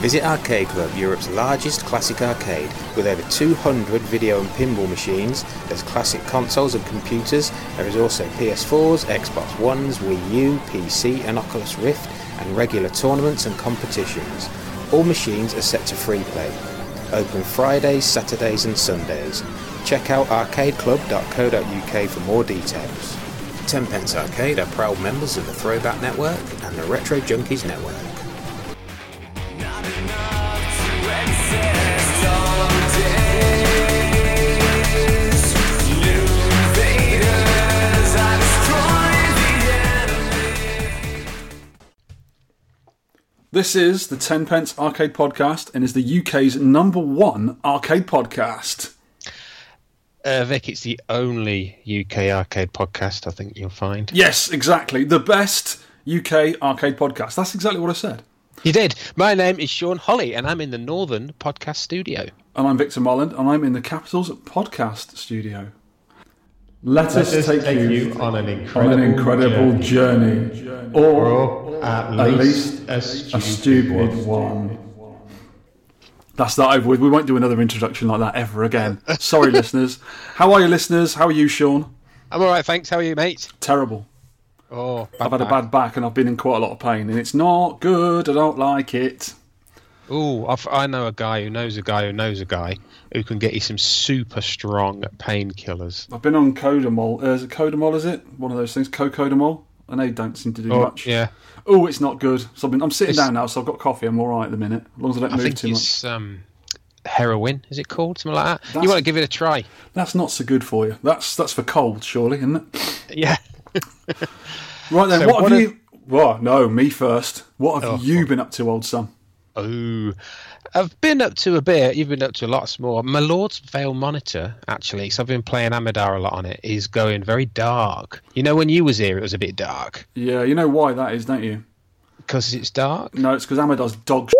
Visit Arcade Club, Europe's largest classic arcade, with over 200 video and pinball machines. There's classic consoles and computers. There is also PS4s, Xbox Ones, Wii U, PC, and Oculus Rift, and regular tournaments and competitions. All machines are set to free play. Open Fridays, Saturdays, and Sundays. Check out arcadeclub.co.uk for more details. Tenpence Arcade are proud members of the Throwback Network and the Retro Junkies Network. This is the Tenpence Arcade Podcast and is the UK's number one arcade podcast. Uh, Vic, it's the only UK arcade podcast I think you'll find. Yes, exactly. The best UK arcade podcast. That's exactly what I said. You did. My name is Sean Holly, and I'm in the Northern Podcast Studio. And I'm Victor Molland, and I'm in the Capitals Podcast Studio. Let, us take, you, on an on incredible, an incredible journey. journey, or, Or at at least, least a a stupid, stupid one. one. That's that over with. We won't do another introduction like that ever again. Sorry, listeners. How are you, listeners? How are you, Sean? I'm all right, thanks. How are you, mate? Terrible. Oh, I've had a bad back and I've been in quite a lot of pain, and it's not good. I don't like it. Oh, I know a guy who knows a guy who knows a guy who can get you some super strong painkillers. I've been on Codamol. Uh, is it Codamol? Is it one of those things? Cocodamol. I know you don't seem to do Oh, much. yeah. Oh, it's not good. So I've been, I'm sitting It's- down now, so I've got coffee. I'm all right at the minute, as long as I don't I move too much. it's um, heroin. Is it called something like that? That's- You want to give it a try? That's not so good for you. That's that's for cold, surely, isn't it? Yeah. Right then, So what, what have have- you? Well, no, me first. What have Oh, you been up to, old son? Oh, I've been up to a bit. You've been up to lots more. My Lord's Vale monitor, actually, because I've been playing Amidar a lot on it, is going very dark. You know, when you was here, it was a bit dark Yeah, you know why that is, don't you? because it's dark. No, it's because Amidar's dog.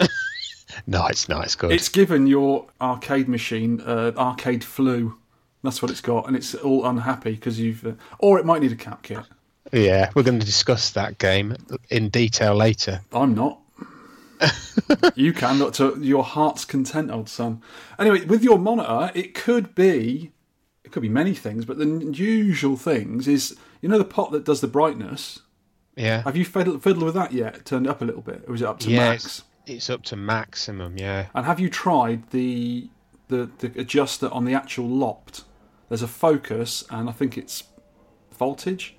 No, it's not. It's good. It's given your arcade machine uh, arcade flu. That's what it's got, and it's all unhappy because you've. Uh, or it might need a cap kit. Yeah, we're going to discuss that game in detail later. I'm not. you can, not to your heart's content, old son. Anyway, with your monitor, it could be, it could be many things, but the usual things is, you know, the pot that does the brightness. Yeah. Have you fiddled, fiddled with that yet? Turned it up a little bit, or is it up to yeah, max? It's, it's up to maximum. Yeah. And have you tried the, the the adjuster on the actual lopt? There's a focus, and I think it's voltage.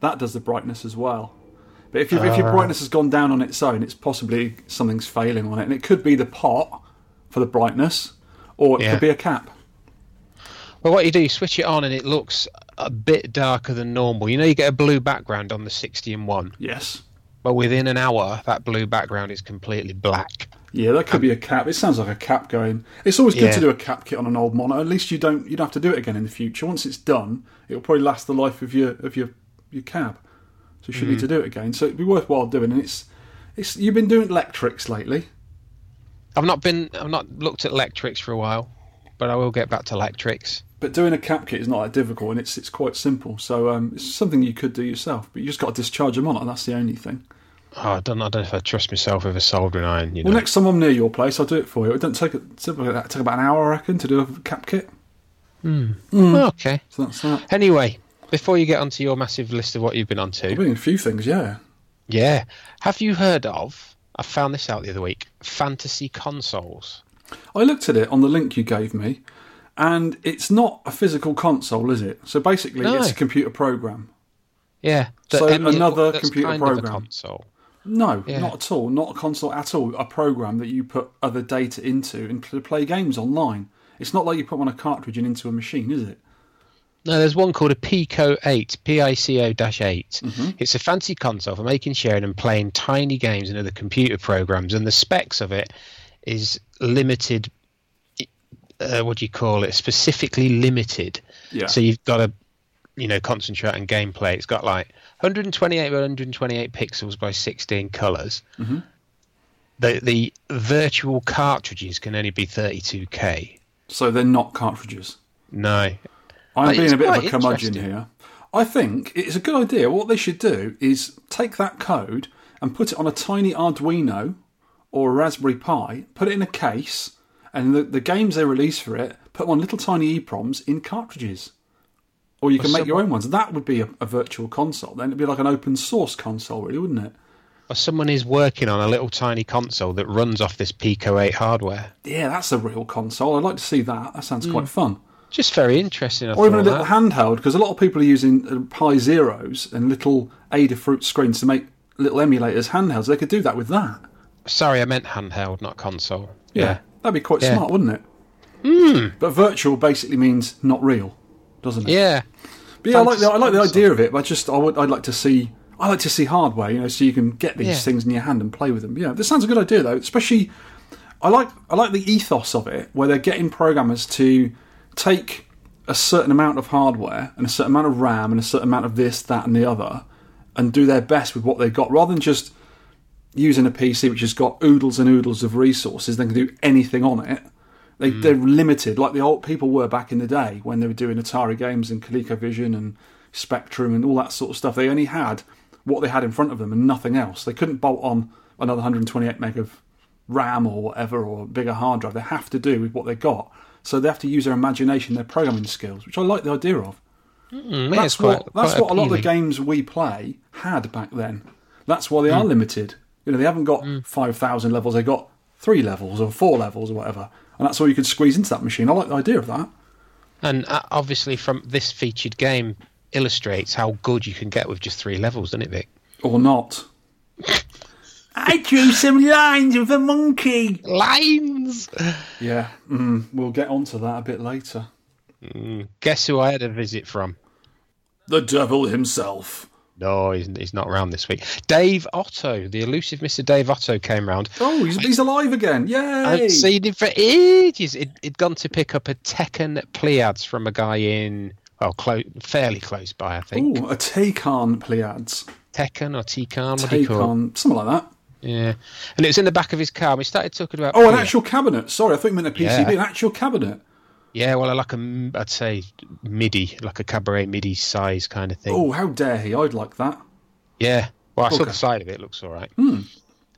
That does the brightness as well. But if, you, if your uh. brightness has gone down on its own, it's possibly something's failing on it, and it could be the pot for the brightness, or it Yeah. could be a cap. Well, what you do, you switch it on and it looks a bit darker than normal. You know, you get a blue background on the 60 and 1. Yes. But within an hour, that blue background is completely black. Yeah, that could be a cap. It sounds like a cap going. It's always good Yeah. to do a cap kit on an old monitor. At least you don't you don't have to do it again in the future. Once it's done, it'll probably last the life of your of your your cab. So you shouldn't need mm. to do it again. So it'd be worthwhile doing. And it's it's you've been doing electrics lately. I've not been, I've not looked at electrics for a while, but I will get back to electrics. But doing a cap kit is not that difficult, and it's it's quite simple. So um, it's something you could do yourself. But you just got to discharge a monitor. That's the only thing. Oh, I don't, I don't know if I trust myself with a soldering iron. You know. Well, next time I'm near your place, I'll do it for you. It doesn't take it take about an hour, I reckon, to do a cap kit. Oh, okay. So that's that. Anyway, before you get onto your massive list of what you've been I've onto, been in a few things, yeah. yeah, have you heard of? I found this out the other week. Fantasy consoles. I looked at it on the link you gave me, and it's not a physical console, is it? So basically, No. it's a computer program. Yeah. So emulate- another computer kind of a program. console. No, Yeah. not at all. Not a console at all. A program that you put other data into and to play games online. It's not like you put one a cartridge and into a machine, is it? No, there's one called a Pico 8, P-I-C-O-8. Mm-hmm. It's a fantasy console for making, sharing, and playing tiny games and other computer programs. And the specs of it is limited. Uh, what do you call it? Specifically limited. Yeah. So you've got to, you know, concentrate on gameplay. It's got like 128 by 128 pixels by 16 colors. Mm-hmm. The the virtual cartridges can only be 32k. So they're not cartridges. No, I'm But being a bit of a curmudgeon here. I think it's a good idea. What they should do is take that code and put it on a tiny Arduino or a Raspberry Pi, put it in a case, and the, the games they release for it, put them on little tiny EEPROMs in cartridges. Or you can make your own ones. That would be a, a virtual console. Then it'd be like an open source console, really, wouldn't it? Or someone is working on a little tiny console that runs off this Pico 8 hardware. Yeah, that's a real console. I'd like to see that. That sounds quite hmm. fun. Just very interesting. I Or even a little that. handheld, because a lot of people are using uh, Pi Zeros and little Adafruit screens to make little emulators handhelds. They could do that with that. Sorry, I meant handheld, not console. Yeah. That'd be quite Yeah. smart, wouldn't it? Mm. But virtual basically means not real, doesn't it? Yeah. But yeah, I like the I like the idea of it. But I just I would I'd like to see I like to see hardware, you know, so you can get these Yeah. things in your hand and play with them. Yeah, this sounds a good idea though. Especially, I like I like the ethos of it, where they're getting programmers to take a certain amount of hardware and a certain amount of RAM and a certain amount of this, that, and the other, and do their best with what they've got, rather than just using a PC which has got oodles and oodles of resources, they can do anything on it. They, hmm. They're limited, like the old people were back in the day when they were doing Atari games and ColecoVision and Spectrum and all that sort of stuff. They only had what they had in front of them and nothing else. They couldn't bolt on another 128 meg of RAM or whatever or a bigger hard drive. They have to do with what they got. So they have to use their imagination, their programming skills, which I like the idea of. Mm, That's quite- what that's quite what a lot of the games we play had back then. That's why they are limited. You know, they haven't got five thousand levels. They got three levels or four levels or whatever, and that's all you could squeeze into that machine. I like the idea of that. And uh, obviously, from this featured game, illustrates how good you can get with just three levels, doesn't it, Vic? Or not. I drew some lines with a monkey. Lines. Yeah, mm, we'll get onto that a bit later. Guess who I had a visit from? The devil himself. No, he's, he's not around this week. Dave Otto, the elusive Mr. Dave Otto, came round. Oh, he's, he's alive again! I Yay! hadn't seen him for ages. He'd, he'd gone to pick up a Tehkan Pleiads from a guy in, well, clo- fairly close by, I think. Ooh, a Tehkan Pleiads. Tekken or Tekan, what do you call something like that. Yeah. And it was in the back of his car. We started talking about. Oh, an Pleia. actual cabinet. Sorry, I thought you meant a PCB. Yeah. An actual cabinet. Yeah, well, like a, I'd say MIDI, like a cabaret MIDI size kind of thing. Oh, how dare he! I'd like that. Yeah. Well, I saw the side of it. It looks all right. Hmm.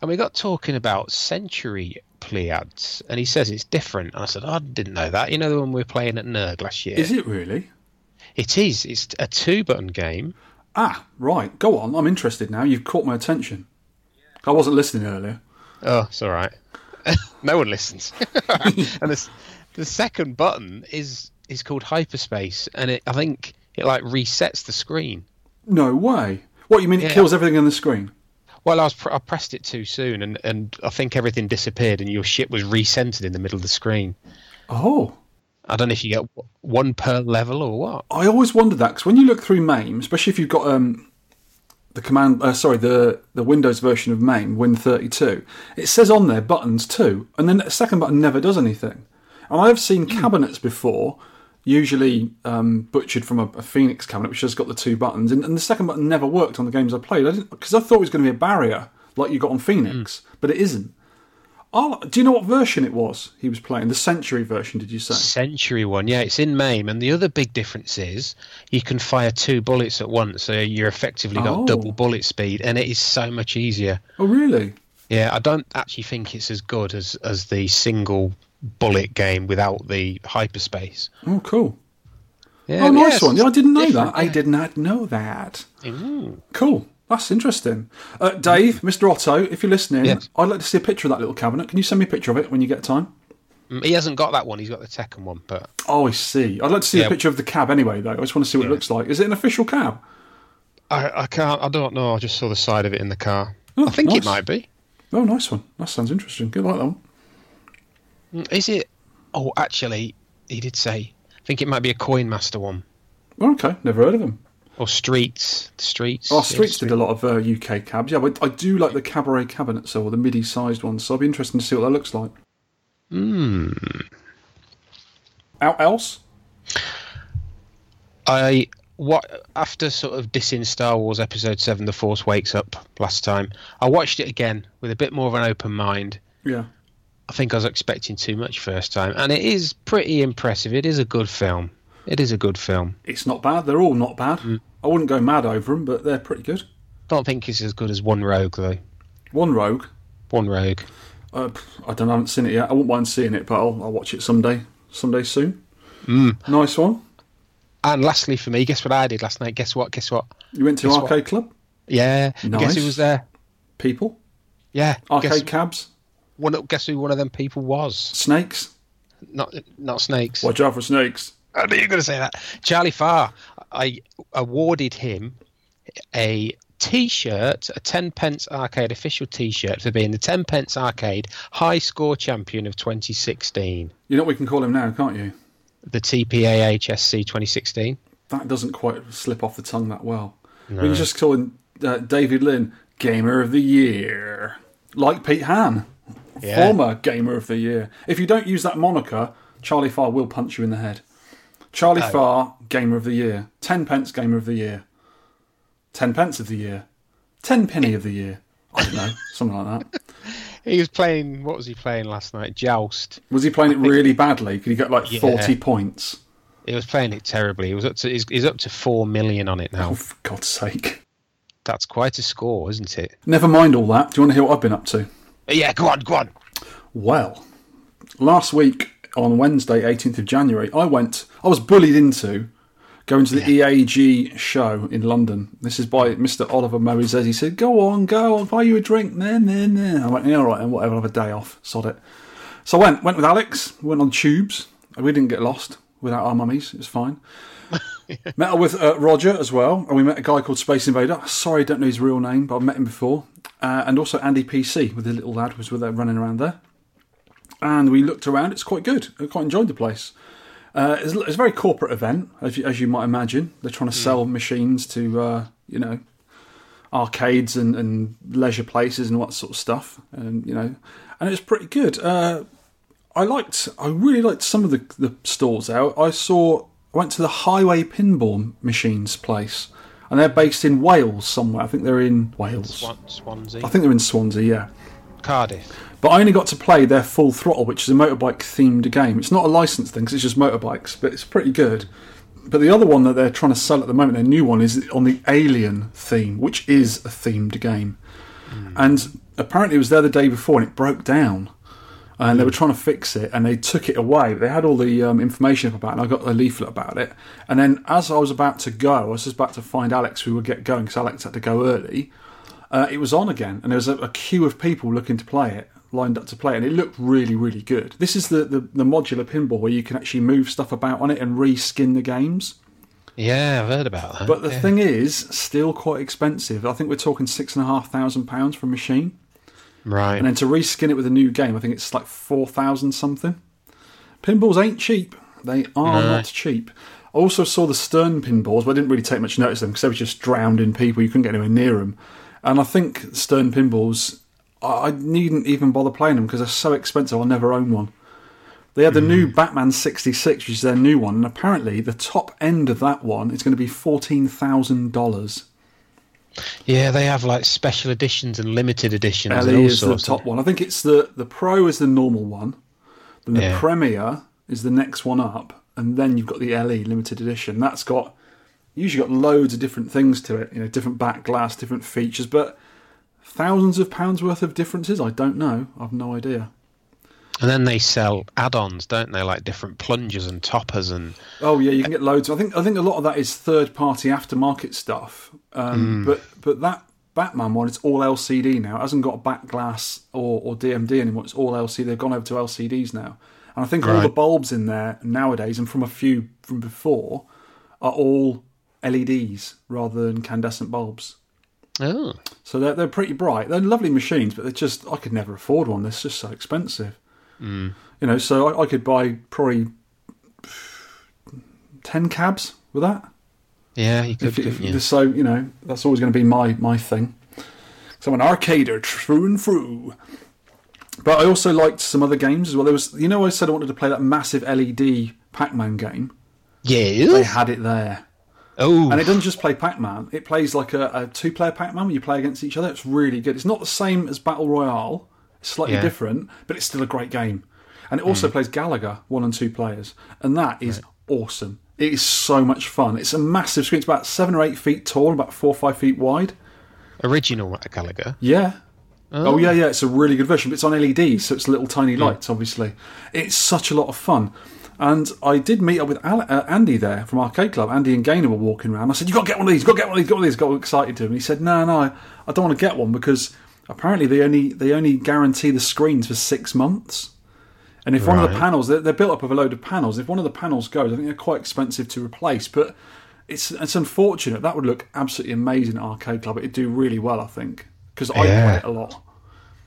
And we got talking about Centuri Pleiads, and he says it's different. And I said, oh, I didn't know that. You know the one we were playing at Nerg last year? Is it really? It is. It's a two-button game. Ah, right. Go on. I'm interested now. You've caught my attention. I wasn't listening earlier. Oh, it's all right. no one listens. and the, the second button is is called Hyperspace, and it I think it like resets the screen. No way. What you mean? It Yeah. kills everything on the screen? Well, I was pr- I pressed it too soon, and, and I think everything disappeared, and your ship was recentered in the middle of the screen. Oh, I don't know if you get one per level or what. I always wondered that because when you look through MAME, especially if you've got um, the command, uh, sorry, the the Windows version of MAME, Win32, it says on there buttons too, and then the second button never does anything. And I've seen cabinets before, usually um, butchered from a, a Phoenix cabinet, which has got the two buttons, and, and the second button never worked on the games I played. Because I thought it was going to be a barrier like you got on Phoenix, but it isn't. Oh, do you know what version it was he was playing? The Centuri version, did you say? Centuri one, yeah, it's in MAME, and the other big difference is you can fire two bullets at once, so you're effectively got Oh. double bullet speed, and it is so much easier. Oh, really? Yeah, I don't actually think it's as good as as the single bullet game without the hyperspace. Oh, cool. Yeah, Oh, nice yes, one. Yeah, I didn't know that. different, I did not know that. Ooh. Cool. That's interesting. Uh, Dave, Mr. Otto, if you're listening, Yes. I'd like to see a picture of that little cabinet. Can you send me a picture of it when you get time? Mm, He hasn't got that one. He's got the Tehkan one, but Oh, I see. I'd like to see a picture of the cab anyway, though. I just want to see what it looks like. Is it an official cab? I, I can't. I don't know. I just saw the side of it in the car. Oh, I think nice. it might be. Oh, nice one. That sounds interesting. Good like that one. Mm, Is it? Oh, actually, he did say. I think it might be a Coin Master one Oh, okay, never heard of him. Or Streets. Streets. Oh, yeah, Streets Street- did a lot of uh, UK cabs. Yeah, but I do like the cabaret cabinets or the midi-sized ones, so I'll be interested to see what that looks like. Hmm. Out else? I what after sort of dissing Star Wars Episode Seven: The Force Wakes Up last time. I watched it again with a bit more of an open mind. Yeah. I think I was expecting too much first time, and it is pretty impressive. It is a good film. It is a good film. It's not bad. They're all not bad. Mm. I wouldn't go mad over them, but they're pretty good. Don't think it's as good as One Rogue though. One Rogue. One Rogue. Uh, I don't I haven't seen it yet. I won't mind seeing it, but I'll, I'll watch it someday, someday soon. Nice one. And lastly, for me, guess what I did last night? Guess what? Guess what? You went to Guess what? Arcade Club? Yeah. Guess Nice. who was there? People? Yeah. Arcade Guess, cabs? one, guess who one of them people was? Snakes? Not not snakes. Watch out for snakes. I knew you were going to say that. Charlie Farr. I awarded him a T-shirt, a ten pence arcade official T-shirt for being the ten pence arcade high score champion of 2016, You know what we can call him now, can't you? the TPA HSC 2016. That doesn't quite slip off the tongue that well. We can just call him uh, David Lynn, Gamer of the Year. Like Pete Han, Yeah. former Gamer of the Year. If you don't use that moniker, Charlie Farr will punch you in the head. Charlie Oh. Farr, Gamer of the Year. Ten pence Gamer of the Year. Ten pence of the year. Ten penny of the year. I don't know, something like that. He was playing. What was he playing last night? Joust. Was he playing it really badly? Could he get like Yeah. 40 points? He was playing it terribly. He was up to. He's, he's up to four million on it now. Oh, for God's sake. That's quite a score, isn't it? Never mind all that. Do you want to hear what I've been up to? Yeah. Go on. Go on. Well, last week on Wednesday, 18th of January, I went, I was bullied into going to the EAG show in London. This is by Mr. Oliver Moisés. He said, Go on, go, I'll buy you a drink. Nah, nah, nah. I went, Yeah, all right, and whatever, I'll have a day off. Sod it. So I went, went with Alex, went on tubes. We didn't get lost without our mummies, it was fine. met up with uh, Roger as well, and we met a guy called Space Invader. Sorry, I don't know his real name, but I've met him before. Uh, and also Andy PC with the little lad was with there running around there. And we looked around. It's quite good. I quite enjoyed the place. Uh, it's, it's a very corporate event, as you, as you might imagine. They're trying to sell machines to uh, you know arcades and, and leisure places and what sort of stuff, and you know, and it's pretty good. Uh, I liked, I really liked some of the the stalls out. I saw, I went to the Highway Pinball Machines place, and they're based in Wales somewhere. I think they're in Wales. Swan, Swansea. I think they're in Swansea, yeah. Cardiff. But I only got to play their Full Throttle, which is a motorbike themed game. It's not a licensed thing 'cause it's just motorbikes, but it's pretty good. But the other one that they're trying to sell at the moment, their new one, is on the Alien theme, which is a themed game. And apparently it was there the day before and it broke down. And they were trying to fix it and they took it away. They had all the um, information up about it and I got a leaflet about it. And then as I was about to go, I was just about to find Alex, who would get going because Alex had to go early uh, it was on again, and there was a, a queue of people looking to play it, lined up to play it, and it looked really, really good. This is the, the, the modular pinball where you can actually move stuff about on it and reskin the games. Yeah, I've heard about that. But the yeah. thing is, still quite expensive. I think we're talking six and a half thousand pounds for a machine, right. and then to reskin it with a new game, I think it's like four thousand something. Pinballs ain't cheap; they are No. not cheap. I also saw the Stern pinballs, but I didn't really take much notice of them because they were just drowned in people. You couldn't get anywhere near them. And I think Stern pinballs, I I needn't even bother playing them because they're so expensive. I'll never own one. They had the hmm. new Batman 66, which is their new one, and apparently the top end of that one is going to be $14,000. yeah, they have like special editions and limited editions. and LE all is the top one. I think it's the, the Pro is the normal one, then the Yeah. Premier is the next one up, and then you've got the LE limited edition. That's got usually got loads of different things to it, you know, different back glass, different features, but thousands of pounds worth of differences. I don't know. I've no idea. And then they sell add-ons, don't they? Like different plungers and toppers and Oh yeah, you can get loads. I think I think a lot of that is third party aftermarket stuff. Um, But but that Batman one, it's all LCD now. It hasn't got a back glass or, or DMD anymore. It's all LCD. They've gone over to LCDs now, and I think all the bulbs in there nowadays, and from a few from before, are all LEDs rather than incandescent bulbs. oh, So they're they're pretty bright. They're lovely machines, but they're just I could never afford one. They're just so expensive. Mm. You know, so I, I could buy probably ten cabs with that. yeah, you could. If, if, you? So you know that's always going to be my my thing. So I'm an arcader through and through. But I also liked some other games as well. There was, you know, I said I wanted to play that massive LED Pac-Man game. They yeah. had it there, Oh, and it doesn't just play Pac-Man. It plays like a, a two-player Pac-Man where you play against each other. It's really good. It's not the same as Battle Royale. It's slightly Yeah. different, but it's still a great game. And it also hmm. plays Galaga one and two players, and that is awesome. It is so much fun. It's a massive screen. It's about seven or eight feet tall, about four or five feet wide. original Galaga. Yeah, oh, oh. yeah, yeah, it's a really good version. But it's on LEDs, so it's little tiny lights. Obviously, it's such a lot of fun. And I did meet up with Al- uh, Andy there from Arcade Club. Andy and Gaynor were walking around. I said, "You got to get one of these. You got to get one of these. Got one of these." Got excited to him. And he said, "No, no, I, don't want to get one because apparently they only they only guarantee the screens for six months." And if one of the panels, they're, they're built up of a load of panels. If one of the panels goes, I think they're quite expensive to replace. But it's it's unfortunate. That would look absolutely amazing at Arcade Club. It'd do really well, I think, because I Yeah. play it a lot.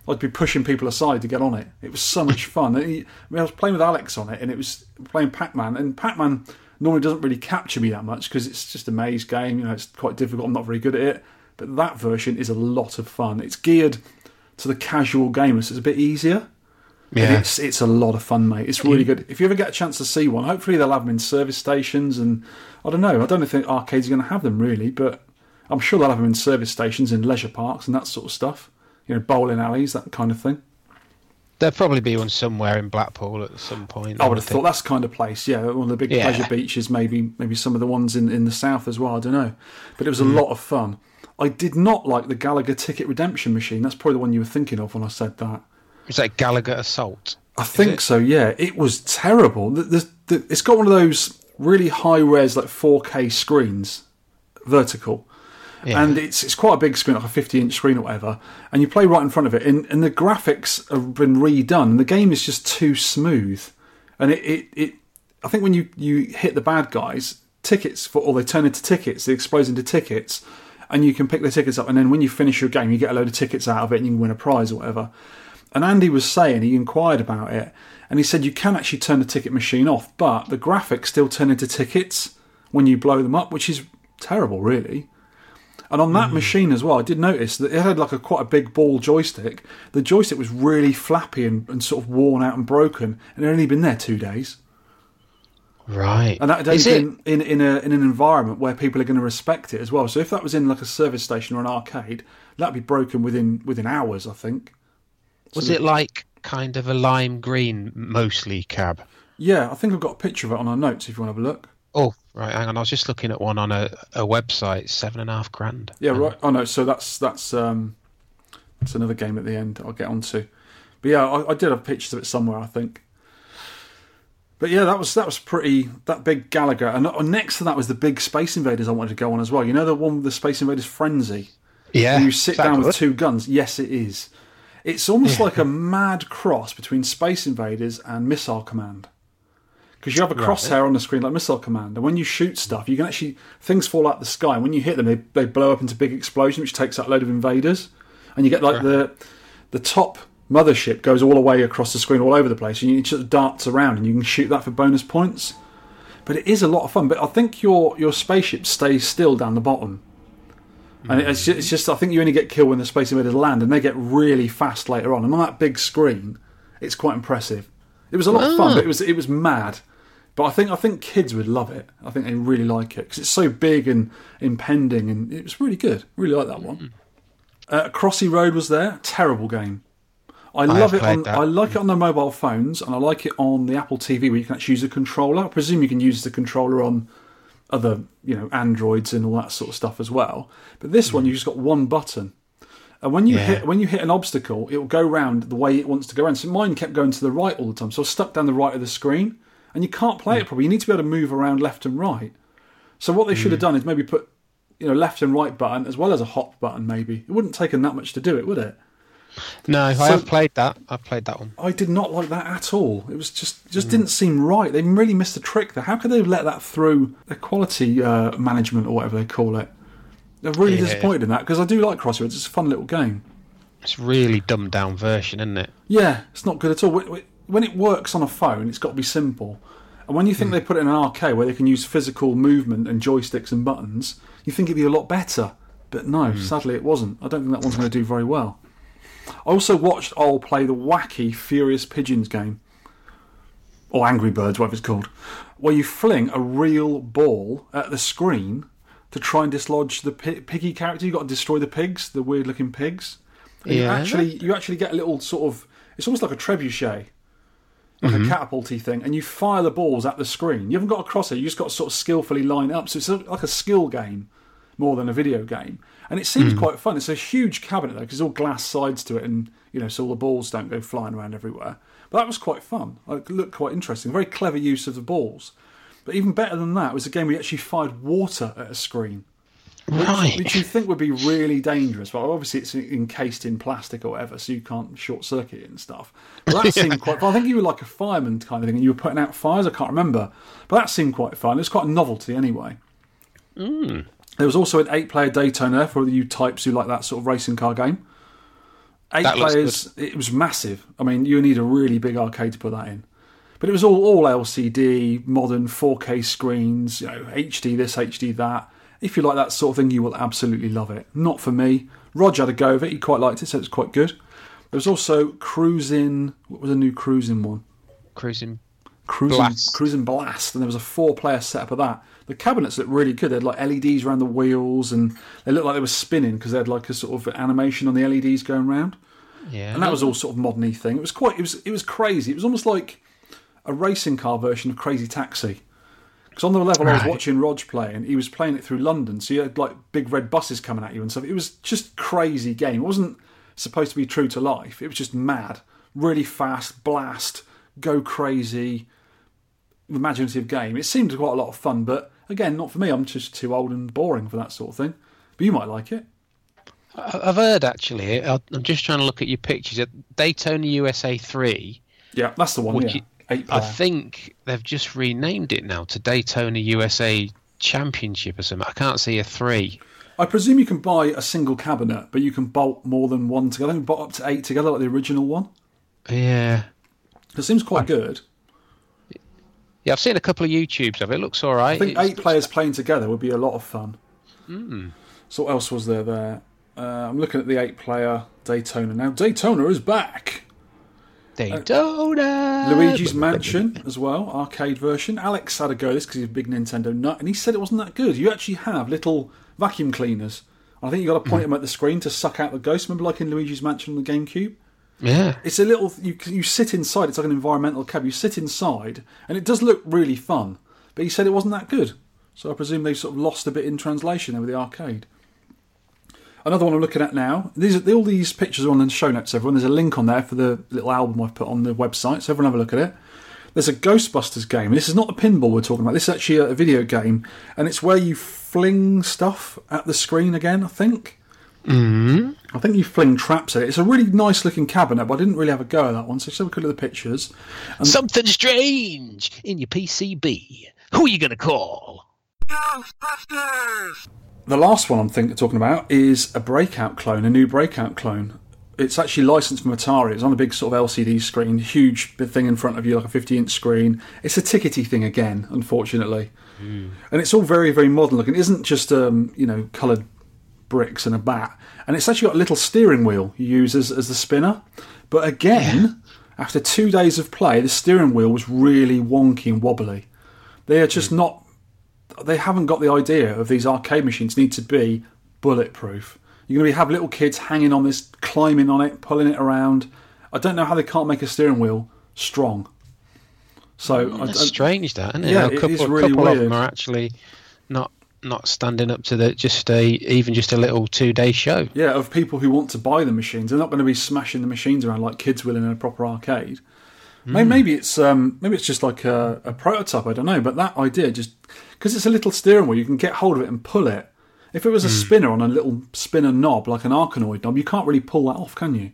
I'd be pushing people aside to get on it. It was so much fun. I mean, I was playing with Alex on it, and it was playing Pac-Man. And Pac-Man normally doesn't really capture me that much because it's just a maze game. You know, it's quite difficult. I'm not very good at it. But that version is a lot of fun. It's geared to the casual gamer, so it's a bit easier. And Yeah. it's it's a lot of fun, mate. It's really good. If you ever get a chance to see one, hopefully they'll have them in service stations. And I don't know. I don't think arcades are going to have them really, but I'm sure they'll have them in service stations, in leisure parks, and that sort of stuff. You know, bowling alleys, that kind of thing. There'll probably be one somewhere in Blackpool at some point. I would have think. thought that's the kind of place. Yeah, one of the big Yeah. pleasure beaches, maybe maybe some of the ones in, in the south as well. I don't know, but it was a Hmm. lot of fun. I did not like the Galaga ticket redemption machine. That's probably the one you were thinking of when I said that. Is that Galaga Assault? I think so. Yeah, it was terrible. The, the, the, it's got one of those really high res like 4K screens, vertical, Yeah. and it's it's quite a big screen, like a 50 inch screen or whatever. And you play right in front of it, and, and the graphics have been redone, and the game is just too smooth. And it, it, it I think when you you hit the bad guys, tickets for or they turn into tickets, they explode into tickets. And you can pick the tickets up, and then when you finish your game, you get a load of tickets out of it, and you can win a prize or whatever. And Andy was saying he inquired about it, and he said you can actually turn the ticket machine off, but the graphics still turn into tickets when you blow them up, which is terrible, really. And on that hmm. machine as well, I did notice that it had like a quite a big ball joystick. The joystick was really flappy and, and sort of worn out and broken, and it had only been there two days. Right. And that had only been in in, a, in an environment where people are going to respect it as well. So if that was in like a service station or an arcade, that'd be broken within within hours, I think. Was it like kind of a lime green, mostly cab? Yeah, I think I've got a picture of it on our notes if you want to have a look. Oh, right. Hang on. I was just looking at one on a, a website. Seven and a half grand. Yeah, right. Oh no, so that's that's um, that's another game at the end. I'll get onto. But yeah, I, I did have pictures of it somewhere, I think. But yeah, that was that was pretty that big Galaga, and next to that was the big Space Invaders I wanted to go on as well. You know the one with the Space Invaders Frenzy. Yeah. you sit down with two guns. Yes, it is. It's almost like a mad cross between Space Invaders and Missile Command. Because you have a crosshair on the screen like Missile Command, and when you shoot stuff, you can actually things fall out of the sky, and when you hit them, they, they blow up into big explosions, which takes out a load of invaders, and you get like the the top mothership goes all the way across the screen, all over the place, and you just darts around, and you can shoot that for bonus points. But it is a lot of fun. But I think your your spaceship stays still down the bottom. And it's just, it's just, I think you only get killed when the Space Invaders land, and they get really fast later on. And on that big screen, it's quite impressive. It was a lot of fun, but it ah. was it was mad. But I think I think kids would love it. I think they really like it because it's so big and impending, and it was really good. Really like that one. Uh, Crossy Road was there. Terrible game. I, love it on. that. I like it on the mobile phones, and I like it on the Apple TV where you can actually use a controller. I presume you can use the controller on other, you know, Androids and all that sort of stuff as well. But this one, you just got one button, and when you Yeah. hit when you hit an obstacle, it will go round the way it wants to go around. So mine kept going to the right all the time, so I was stuck down the right of the screen, and you can't play it hmm. properly. You need to be able to move around left and right. So what they should have hmm. done is maybe put, you know, left and right button as well as a hop button. Maybe it wouldn't take them that much to do it, would it? No, I have played that. I've played that one. I did not like that at all. It was just just hmm. didn't seem right. They really missed a trick there. How could they have let that through their quality uh, management or whatever they call it? They're really Yeah. disappointed in that because I do like Crossy Roads. It's a fun little game. It's really dumbed down version, isn't it? Yeah, it's not good at all. When- When it works on a phone, it's got to be simple. And when you think hmm. they put it in an arcade where they can use physical movement and joysticks and buttons, you think it'd be a lot better. But no, hmm. sadly it wasn't. I don't think that one's going to do very well. I also watched Ol play the wacky Furious Pigeons game, or Angry Birds, whatever it's called, where you fling a real ball at the screen to try and dislodge the pi- piggy character. You've got to destroy the pigs, the weird looking pigs. And you Yeah. actually you actually get a little sort of it's almost like a trebuchet like a mm-hmm. catapulty thing, and you fire the balls at the screen. You haven't got a crosshair; you just got to sort of skillfully line up. So it's like a skill game, more than a video game. And it seems mm. quite fun. It's a huge cabinet though, because it's all glass sides to it, and you know, so all the balls don't go flying around everywhere. But that was quite fun. It looked quite interesting. Very clever use of the balls. But even better than that was a game where you actually fired water at a screen Right. which you think would be really dangerous. But obviously, it's encased in plastic or whatever, so you can't short circuit it and stuff. But that seemed quite fun. I think you were like a fireman kind of thing, and you were putting out fires. I can't remember, but that seemed quite fun. It was quite a novelty anyway. Hmm. There was also an eight-player Daytona for you types who like that sort of racing car game. Eight That players. It was massive. I mean, you need a really big arcade to put that in. But it was all all LCD, modern 4K screens, you know, HD this, HD that. If you like that sort of thing, you will absolutely love it. Not for me. Roger had a go of it. He quite liked it, so it's quite good. There was also Cruising. What was a new Cruising one? Cruising. Cruising Blast. Cruising Blast, and there was a four-player setup of that. The cabinets looked really good. They had like LEDs around the wheels, and they looked like they were spinning because they had like a sort of animation on the LEDs going round. Yeah. And that was all sort of modern thing. It was quite. It was. It was crazy. It was almost like a racing car version of Crazy Taxi. Because on the level I was Right. watching Rog play, and he was playing it through London, so you had like big red buses coming at you and stuff. It was just crazy game. It wasn't supposed to be true to life. It was just mad, really fast, blast, go crazy, imaginative game. It seemed quite a lot of fun, but again, not for me. I'm just too old and boring for that sort of thing. But you might like it. I've heard actually. I'm just trying to look at your pictures at Daytona USA 3. Yeah, that's the one. Would yeah. You- I think they've just renamed it now to Daytona USA Championship or something. I can't see a 3. I presume you can buy a single cabinet, but you can bolt more than one together. I think bolt up to eight together, like the original one. Yeah. It seems quite good. Yeah, I've seen a couple of YouTubes of it. It looks all right. I think It's- eight players playing together would be a lot of fun. So what else was there there? Uh, I'm looking at the eight-player Daytona now. Daytona is back. Uh, Daytona. Luigi's Mansion as well, arcade version. Alex had a go at this because he's a big Nintendo nut, and he said it wasn't that good. You actually have little vacuum cleaners. I think you got to point hmm. them at the screen to suck out the ghost. Remember, like in Luigi's Mansion on the GameCube. Yeah. It's a little. You you sit inside. It's like an environmental cab. You sit inside, and it does look really fun. But he said it wasn't that good. So I presume they've sort of lost a bit in translation there with the arcade. Another one I'm looking at now. These are, all these pictures are on the show notes. Everyone, there's a link on there for the little album I've put on the website. So everyone have a look at it. There's a Ghostbusters game. This is not a pinball we're talking about. This is actually a, a video game, and it's where you fling stuff at the screen again. I think. Mm-hmm. I think you fling traps at it. It's a really nice looking cabinet, but I didn't really have a go at that one. So just have a look at the pictures. Something strange in your PCB. Who are you going to call? The last one I'm thinking talking about is a breakout clone, a new breakout clone. It's actually licensed from Atari. It's on a big sort of LCD screen, huge big thing in front of you, like a 50 inch screen. It's a tickety thing again, unfortunately, and it's all very very modern looking. It isn't just um, you know coloured bricks and a bat, and it's actually got a little steering wheel you use as, as the spinner. But again, after two days of play, the steering wheel was really wonky and wobbly. They are just not they haven't got the idea of these arcade machines need to be bulletproof. You're going to have little kids hanging on this, climbing on it, pulling it around. I don't know how they can't make a steering wheel strong. So I, That's I- strange, that isn't it? Yeah, a it couple, is a really couple of weird. them are actually not not standing up to the just a even just a little two day show. yeah, of people who want to buy the machines, they're not going to be smashing the machines around like kids will in a proper arcade. May Maybe it's um, maybe it's just like a, a prototype. I don't know, but that idea just because it's a little steering wheel, you can get hold of it and pull it. If it was a spinner on a little spinner knob, like an Arkanoid knob, you can't really pull that off, can you?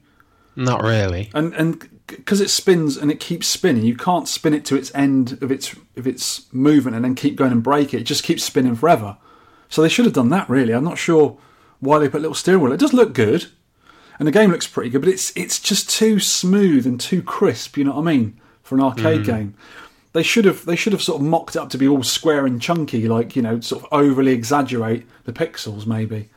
Not really. and and because it spins and it keeps spinning, you can't spin it to its end of its of its movement and then keep going and break it. It just keeps spinning forever. So they should have done that. Really, I'm not sure why they put a little steering wheel. It does look good, and the game looks pretty good, but it's it's just too smooth and too crisp. You know what I mean for an arcade hmm. game. They should have they should have sort of mocked it up to be all square and chunky, like you know, sort of overly exaggerate the pixels maybe.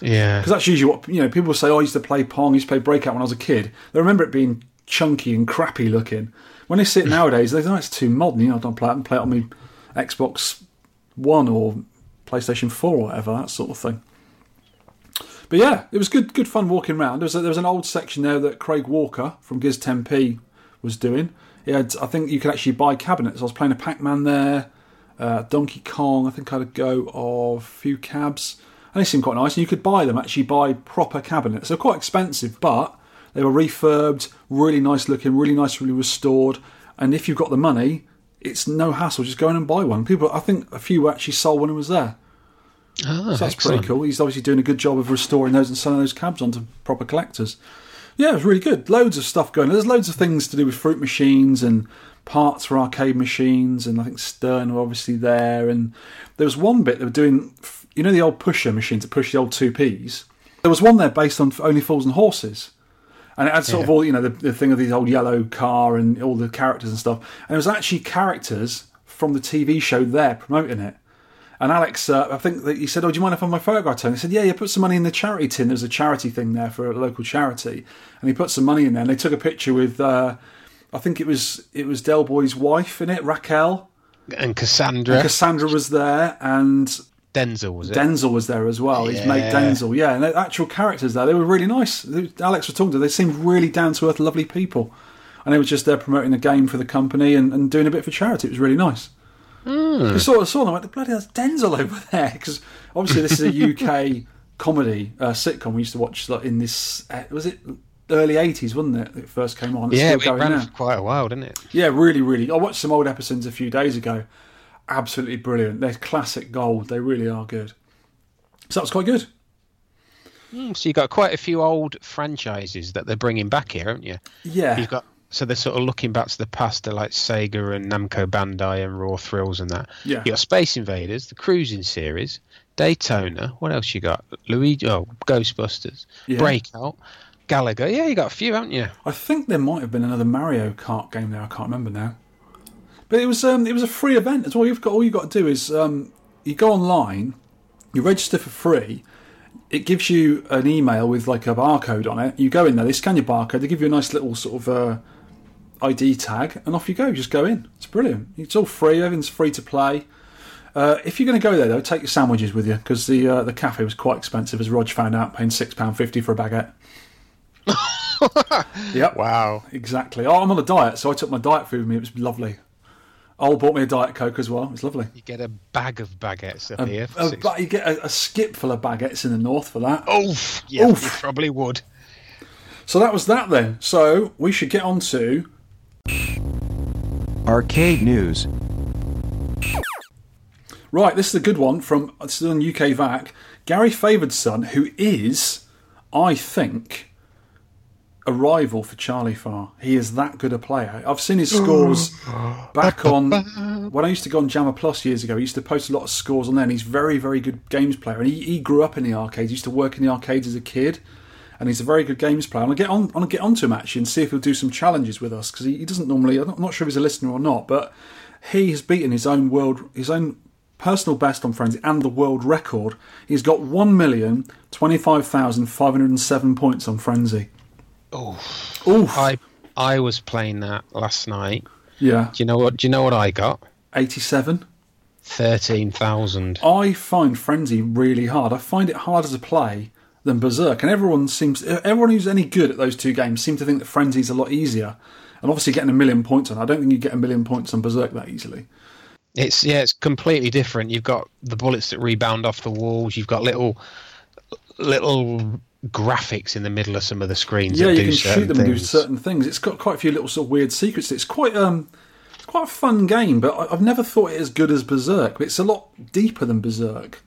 Yeah. Because that's usually what you know. People say, "Oh, I used to play Pong, I used to play Breakout when I was a kid." They remember it being chunky and crappy looking. When they see it nowadays, they think oh, it's too modern. You know, I don't play it and play it on my Xbox One or PlayStation Four or whatever that sort of thing. But yeah, it was good, good fun walking around. There was a, there was an old section there that Craig Walker from Giz 10p was doing. He had, I think you could actually buy cabinets. I was playing a Pac-Man there. uh, Donkey Kong. I think I had a go of a few cabs, and they seemed quite nice. And you could buy them actually buy proper cabinets. They're quite expensive, but they were refurbed, really nice looking, really nicely restored. And if you've got the money, it's no hassle. Just go in and buy one. People, I think a few actually sold when it was there. Ah, So that's excellent. pretty cool. He's obviously doing a good job of restoring those and selling those cabs onto proper collectors. Yeah, it was really good. Loads of stuff going. There's loads of things to do with fruit machines and parts for arcade machines, and I think Stern were obviously there. And there was one bit they were doing, you know, the old pusher machine to push the old two Ps. There was one there based on Only Fools and Horses. And it had sort of all, you know, the, the thing of the old yellow car and all the characters and stuff. And it was actually characters from the TV show there promoting it. And Alex, uh, I think that he said, "Oh, do you mind if I have my photograph turned?" He said, "Yeah, yeah. Put some money in the charity tin. There's a charity thing there for a local charity." And he put some money in there. And they took a picture with, uh, I think it was it was Del Boy's wife in it, Raquel. And Cassandra, Cassandra was there, and Denzel was it? Denzel was there as well. His mate Denzel, yeah. And the actual characters there, they were really nice. Alex was talking to. them, They seemed really down to earth, lovely people. And they were just there promoting the game for the company and, and doing a bit for charity. It was really nice. I saw, I saw them. I went, the bloody, that's Denzel over there. Because obviously, this is a UK comedy uh, sitcom we used to watch like, in this. Uh, was it early 80s, wasn't it? It first came on. It's Yeah, it ran now. for quite a while, didn't it? Yeah, really, really. I watched some old episodes a few days ago. Absolutely brilliant. They're classic gold. They really are good. So that was quite good. Mm, so you've got quite a few old franchises that they're bringing back here, haven't you? Yeah. You've got so they're sort of looking back to the past, to like Sega and Namco Bandai and Raw Thrills and that. Yeah. You got Space Invaders, the Cruising series, Daytona. What else you got? Luigi, oh, Ghostbusters, Yeah. Breakout, Galaga. Yeah, you got a few, haven't you? I think there might have been another Mario Kart game there. I can't remember now. But it was um, it was a free event as well. You've got all you've got to do is um, you go online, you register for free. It gives you an email with like a barcode on it. You go in there, they scan your barcode, they give you a nice little sort of uh, ID tag, and off you go. You just go in. It's brilliant. It's all free. Everything's free to play. Uh, if you're going to go there though, take your sandwiches with you because the uh, the cafe was quite expensive, as Rog found out, paying six pound fifty for a baguette. yep. Wow. Exactly. Oh, I'm on a diet, so I took my diet food with me. It was lovely. Ol bought me a diet coke as well. It was lovely. You get a bag of baguettes up here. For A, six- but you get a, a skip full of baguettes in the north for that. Oof. Yeah, Oof. you probably would. So that was that then. So we should get on to Arcade news. right. This is a good one from it's on UK VAC. Gary Favoured's son, who is, I think, a rival for Charlie Farr. He is that good a player. I've seen his scores back on when I used to go on Jammer Plus years ago. He used to post a lot of scores on there, and he's very, very good games player. And he, he grew up in the arcades. He used to work in the arcades as a kid, and he's a very good games player. I'm gonna get on. I'm gonna get onto him actually and see if he'll do some challenges with us because he, he doesn't normally. I'm not, I'm not sure if he's a listener or not, but he has beaten his own world, his own personal best on Frenzy and the world record. He's got one million twenty-five thousand five hundred and seven points on Frenzy. Oh, Oof. I I was playing that last night. Yeah. Do you know what? Do you know what I got? 87. Thirteen thousand. I find Frenzy really hard. I find it harder to play than Berserk, and everyone seems everyone who's any good at those two games seem to think that Frenzy's a lot easier. And obviously, getting a million points on, I don't think you get a million points on Berserk that easily. It's yeah, it's completely different. You've got the bullets that rebound off the walls. You've got little little graphics in the middle of some of the screens. Yeah, that you do can shoot them and do certain things. It's got quite a few little sort of weird secrets. It's quite um, it's quite a fun game, but I- I've never thought it as good as Berserk. But it's a lot deeper than Berserk,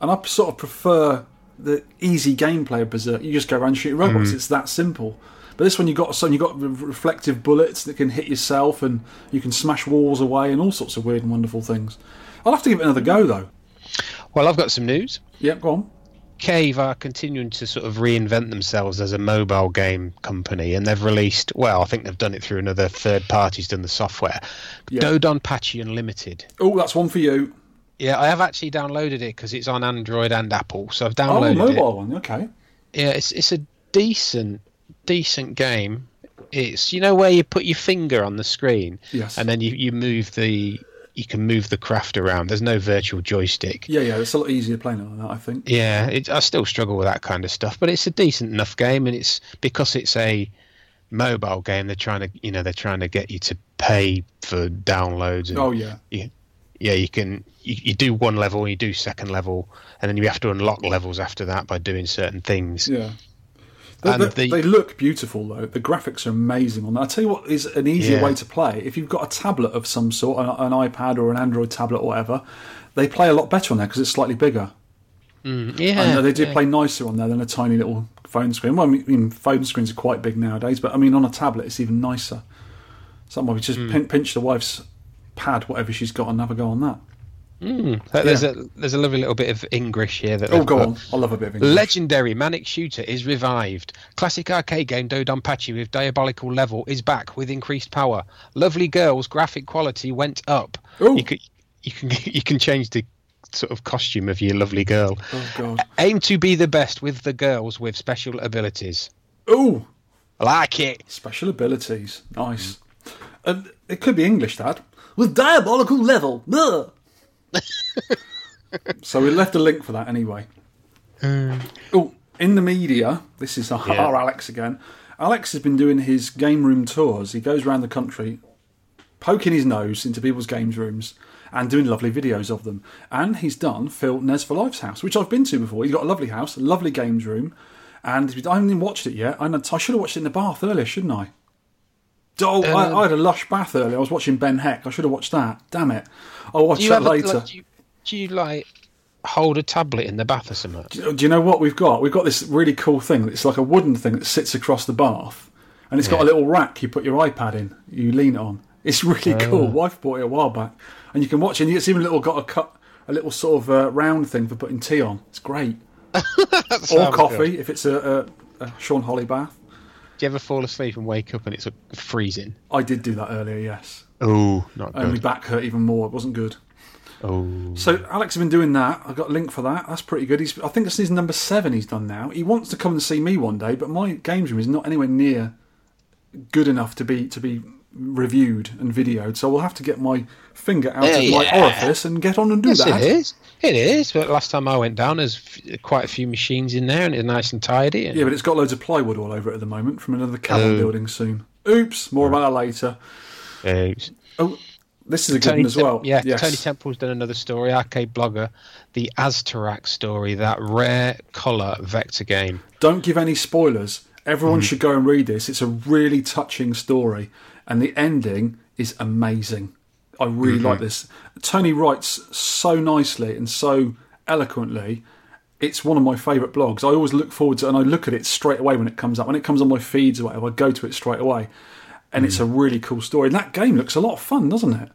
and I sort of prefer the easy gameplay of Berserk. You just go around shooting robots. Mm. It's that simple. But this one, you've got some, you got reflective bullets that can hit yourself, and you can smash walls away, and all sorts of weird and wonderful things. I'll have to give it another go, though. Well, I've got some news. Yep, go on. Cave are continuing to sort of reinvent themselves as a mobile game company, and they've released. Well, I think they've done it through another third party's done the software. Yeah. DoDonPachi Unlimited. Oh, that's one for you. Yeah, I have actually downloaded it because it's on Android and Apple, so I've Oh, downloaded it. Oh the mobile one. Okay. Yeah, it's it's a decent decent game. It's you know where you put your finger on the screen Yes. and then you, you move the you can move the craft around. There's no virtual joystick. Yeah, yeah. It's a lot easier playing it like that. I think. Yeah, it, I still struggle with that kind of stuff, but it's a decent enough game, and it's because it's a mobile game. They're trying to, you know, they're trying to get you to pay for downloads. And Oh yeah. you, yeah, you can you, you do one level, you do second level, and then you have to unlock levels after that by doing certain things. Yeah. They, And they- the- they look beautiful though. The graphics are amazing on that. I tell you what is an easier Yeah. way to play. If you've got a tablet of some sort, an, an iPad or an Android tablet or whatever, they play a lot better on there because it's slightly bigger. Mm, uh, yeah, And they do yeah. play nicer on there than a tiny little phone screen. Well, I mean, phone screens are quite big nowadays, but I mean, on a tablet, it's even nicer. So might just mm. pin, pinch the wife's pad, whatever she's got, and have a go on that. Hmm. There's a there's a lovely little bit of English here that Oh, go put. on. I love a bit of English. Legendary Manic Shooter is revived. Classic arcade game DoDonPachi with diabolical level is back with increased power. Lovely girls graphic quality went up. Ooh. You can you can you can change the sort of costume of your lovely girl. Oh god. Aim to be the best with the girls with special abilities. Ooh, I like it. special abilities. Nice. And it could be English, Dad. With diabolical level. Ugh. so we left a link for that anyway. Mm. Oh, in the media, this is our, Yeah. our Alex again. Alex has been doing his game room tours. He goes around the country, poking his nose into people's games rooms and doing lovely videos of them. And he's done Phil Nes4Life's house, which I've been to before. He's got a lovely house, a lovely games room, and I haven't even watched it yet. I should have watched it in the bath earlier, shouldn't I? Oh, I, Um, I had a lush bath earlier. I was watching Ben Heck. I should have watched that. Damn it! I'll watch Do that have a- later. like, do, you, do you like hold a tablet in the bath or something? Do you know what we've got? We've got this really cool thing. It's like a wooden thing that sits across the bath, and it's got a little rack. You put your iPad in, you lean it on. It's really cool. Wife bought it a while back, and you can watch it. And it's even little got a cut, a little sort of uh, round thing for putting tea on. It's great. or coffee if it's a, a, a Sean Holly bath. Do you ever fall asleep and wake up and it's freezing? I did do that earlier. Yes, Oh, not good. back hurt even more. It wasn't good. Oh, So Alex has been doing that. I got a link for that. That's pretty good. He's, I think this is number seven he's done now. He wants to come and see me one day, but my games room is not anywhere near good enough to be to be reviewed and videoed. So we'll have to get my finger out Yeah, of my yeah. orifice and get on and do yes, that. it is. It is. But last time I went down, there's f- quite a few machines in there, and it's nice and tidy. And Yeah, but it's got loads of plywood all over it at the moment from another cabin Oh. building soon. Oops, more about that later. Uh, Oh, this is a good Tony one as Tem- well. yeah, yes. Tony Temple's done another story, arcade blogger, the Aztarac story, that rare colour vector game. Don't give any spoilers. Everyone Mm. should go and read this. It's a really touching story, and the ending is amazing. I really Mm-hmm. like this. Tony writes so nicely and so eloquently. It's one of my favourite blogs. I always look forward to it, and I look at it straight away when it comes up. When it comes on my feeds or whatever, I go to it straight away. And it's a Mm. really cool story. And that game looks a lot of fun, doesn't it?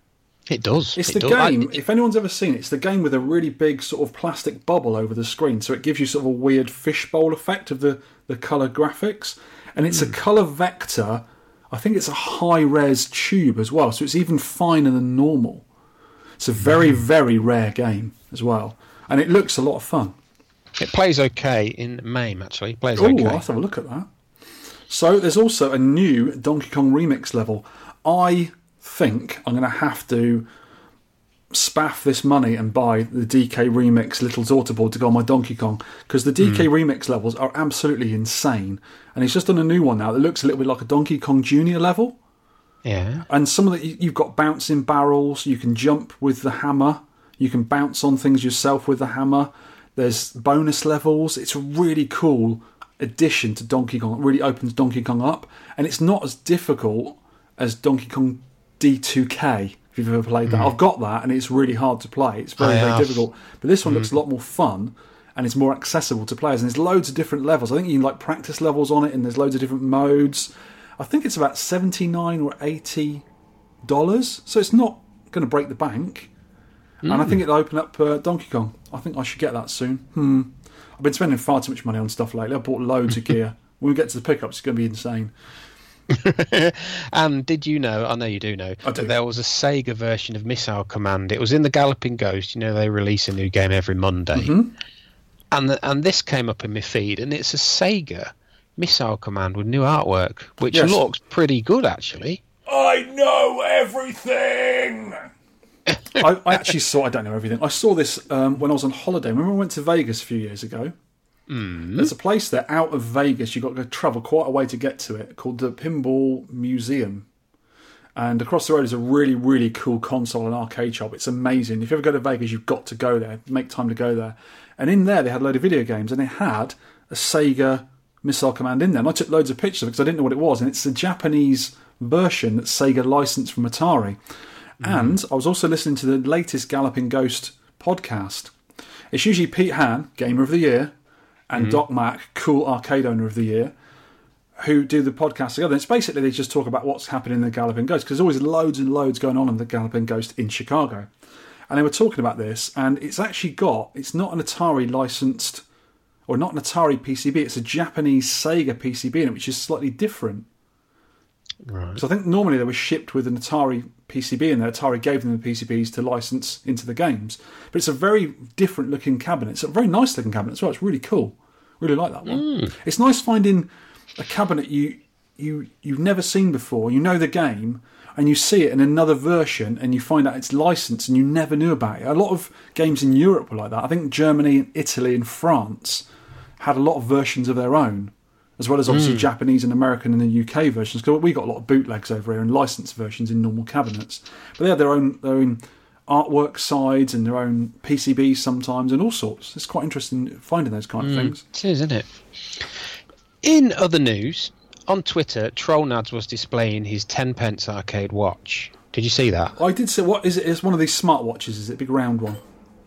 It does. It's it the does. I- game. if anyone's ever seen it, it's the game with a really big sort of plastic bubble over the screen, so it gives you sort of a weird fishbowl effect of the the color graphics, and it's a color vector. I think it's a high res tube as well, so it's even finer than normal. It's a very mm-hmm. very rare game as well, and it looks a lot of fun. it plays okay in MAME, actually. It plays Oh, okay. let's have a look at that. So there's also a new Donkey Kong remix level. I think I'm going to have to spaff this money and buy the DK remix Little Daughter to go on my Donkey Kong because the DK hmm. remix levels are absolutely insane. And he's just done a new one now that looks a little bit like a Donkey Kong Junior level. Yeah. And some of the you've got bouncing barrels. You can jump with the hammer. You can bounce on things yourself with the hammer. There's bonus levels. It's a really cool addition to Donkey Kong. It really opens Donkey Kong up, and it's not as difficult as Donkey Kong D2K. If you've ever played that, I've got that, and it's really hard to play. It's very I very difficult. But this one looks a lot more fun. And it's more accessible to players, and there's loads of different levels. I think you can like practice levels on it, and there's loads of different modes. I think it's about seventy nine or eighty dollars, so it's not going to break the bank. And I think it'll open up uh, Donkey Kong. I think I should get that soon. Hmm. I've been spending far too much money on stuff lately. I bought loads of gear. When we get to the pickups, it's going to be insane. And did you know? I know you do know I do. that there was a Sega version of Missile Command. It was in the Galloping Ghost. You know they release a new game every Monday, Mm-hmm. and the, and this came up in my feed, and it's a Sega Missile Command with new artwork, which Yes. looks pretty good actually. I know everything. I, I actually saw. I don't know everything. I saw this um, when I was on holiday. Remember, I went to Vegas a few years ago. Mm. There's a place there out of Vegas. You've got to travel quite a way to get to it, called the Pinball Museum. And across the road is a really, really cool console and arcade shop. It's amazing. If you ever go to Vegas, you've got to go there. Make time to go there. And in there, they had a load of video games, and they had a Sega Missile Command in there. And I took loads of pictures of it because I didn't know what it was. And it's the Japanese version that Sega licensed from Atari. And I was also listening to the latest Galloping Ghost podcast. It's usually Pete Han, Gamer of the Year, and mm-hmm. Doc Mack, Cool Arcade Owner of the Year, who do the podcast together. It's basically they just talk about what's happening in the Galloping Ghost because there's always loads and loads going on in the Galloping Ghost in Chicago. And they were talking about this, and it's actually got, it's not an Atari licensed, or not an Atari PCB, it's a Japanese Sega PCB in it, which is slightly different. Right. So I think normally they were shipped with an Atari PCB in there. Atari gave them the PCBs to license into the games. But it's a very different looking cabinet. It's a very nice looking cabinet as well. It's really cool. Really like that one. Hmm. It's nice finding a cabinet you you you've never seen before. You know the game and you see it in another version and you find out it's licensed and you never knew about it. A lot of games in Europe were like that. I think Germany, and Italy, and France had a lot of versions of their own as well as obviously hmm. Japanese and American and the UK versions. Because we got a lot of bootlegs over here and licensed versions in normal cabinets, but they had their own their own artwork sides and their own PCBs sometimes and all sorts. It's quite interesting finding those kind of hmm. things. It is, isn't it? In other news, on Twitter, Trollnads was displaying his 10 pence arcade watch. Did you see that? I did say, what is it? It's one of these smartwatches. Is it a big round one?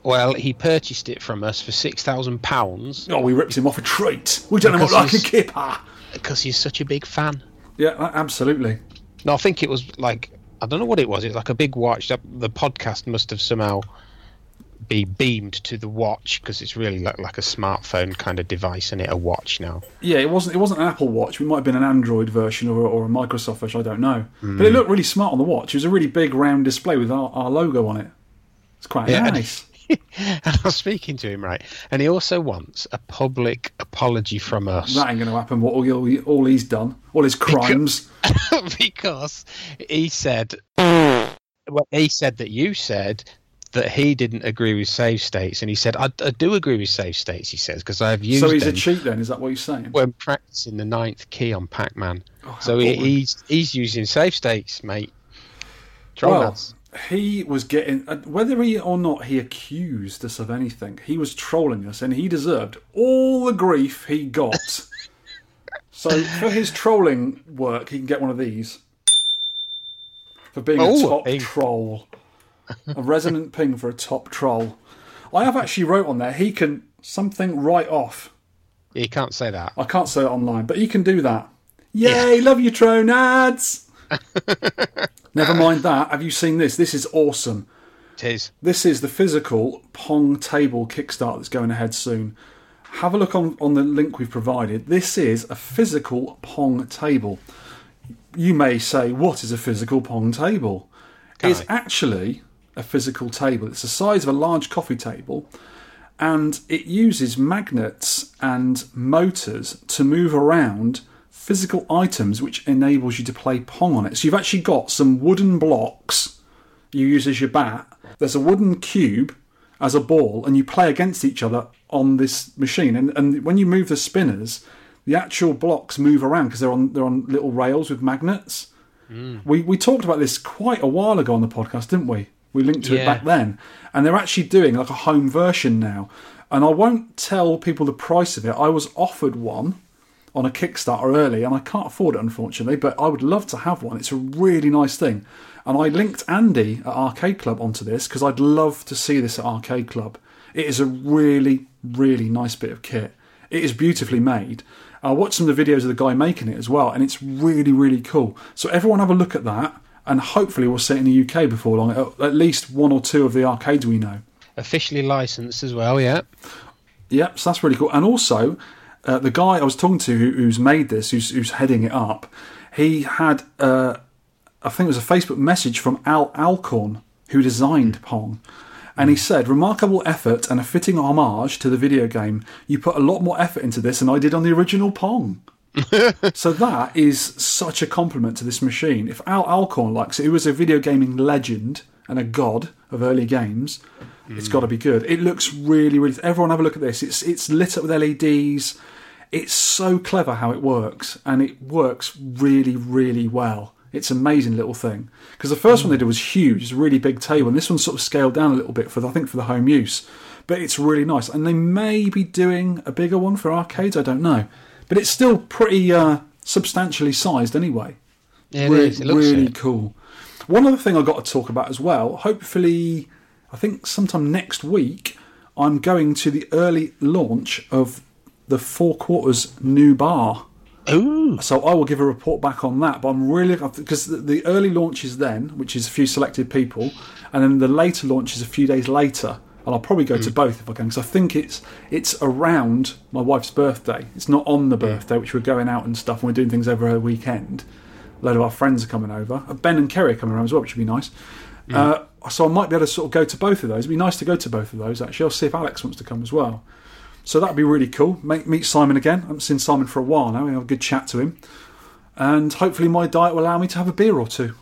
Well, he purchased it from us for £6,000 Oh, we ripped him off a treat. We don't know Because like a kipper. because he's such a big fan. Yeah, absolutely. No, I think it was like, I don't know what it was. It was like a big watch. That The podcast must have somehow be beamed to the watch because it's really like, like a smartphone kind of device and it a watch now. Yeah, it wasn't. It wasn't an Apple Watch. It might have been an Android version or, or a Microsoft version. I don't know. But it hmm. looked really smart on the watch. It was a really big round display with our, our logo on it. It's quite Yeah. nice. and I was speaking to him, right? And he also wants a public apology from us. That ain't going to happen. What all, all he's done, all his crimes. because he said well, he said that you said that he didn't agree with save states, and he said I, I do agree with save states. He says because I've used So he's a cheat then. Is that what he's saying? when practicing the ninth key on Pac-Man. Oh, so he, he's he's using save states, mate. Troll Well. He was getting uh, whether he or not he accused us of anything. He was trolling us, and he deserved all the grief he got. so for his trolling work, he can get one of these for being a Oh, top ping. troll, a resonant ping for a top troll. I have actually wrote on there he can something right off. You can't say that. I can't say it online, but he can do that. Yay, love you, Tronads! Never uh, mind that. Have you seen this? This is awesome. Tis. This is the physical Pong table Kickstart that's going ahead soon. Have a look on, on the link we've provided. This is a physical Pong table. You may say, what is a physical Pong table? Can it's I? actually a physical table. It's the size of a large coffee table and it uses magnets and motors to move around physical items which enables you to play Pong on it. So you've actually got some wooden blocks you use as your bat. There's a wooden cube as a ball, and you play against each other on this machine. And, and when you move the spinners, the actual blocks move around because they're on they're on little rails with magnets. Mm. We we talked about this quite a while ago on the podcast, didn't we? We linked to it back then, and they're actually doing like a home version now. And I won't tell people the price of it. I was offered one on a Kickstarter early, and I can't afford it unfortunately. But I would love to have one. It's a really nice thing, and I linked Andy at Arcade Club onto this because I'd love to see this at Arcade Club. It is a really, really nice bit of kit. It is beautifully made. I watched some of the videos of the guy making it as well, and it's really, really cool. So everyone have a look at that, and hopefully we'll see it in the UK before long. At at least one or two of the arcades we know. Officially licensed as well, yeah. Yep, so that's really cool. And also, uh, the guy I was talking to who, who's made this, who's, who's heading it up, he had, uh, I think it was a Facebook message from Al Alcorn, who designed Pong. And he said, remarkable effort and a fitting homage to the video game. You put a lot more effort into this than I did on the original Pong. so that is such a compliment to this machine. If Al Alcorn likes it, who was a video gaming legend and a god of early games, it's got to be good. It looks really, really. Everyone have a look at this. It's it's lit up with LEDs. It's so clever how it works, and it works really, really well. It's an amazing little thing because the first one they did was huge, it's a really big table, and this one's sort of scaled down a little bit for the, I think for the home use, but it's really nice. And they may be doing a bigger one for arcades. I don't know, but it's still pretty uh, substantially sized anyway. Yeah, it really, is. It looks really cool. One other thing I've got to talk about as well. Hopefully, I think sometime next week, I'm going to the early launch of the Four Quarters new bar. Ooh. So I will give a report back on that. But I'm really because the, early launch is then, which is a few selected people, and then the later launch is a few days later. And I'll probably go to both if I can, because I think it's it's around my wife's birthday. It's not on the birthday, which we're going out and stuff, and we're doing things over her weekend. A load of our friends are coming over. Uh, Ben and Kerry are coming around as well, which would be nice. Uh, so I might be able to sort of go to both of those. It'd be nice to go to both of those. Actually, I'll see if Alex wants to come as well. So that'd be really cool. Make, meet Simon again. I haven't seen Simon for a while now. We have a good chat to him, and hopefully my diet will allow me to have a beer or two.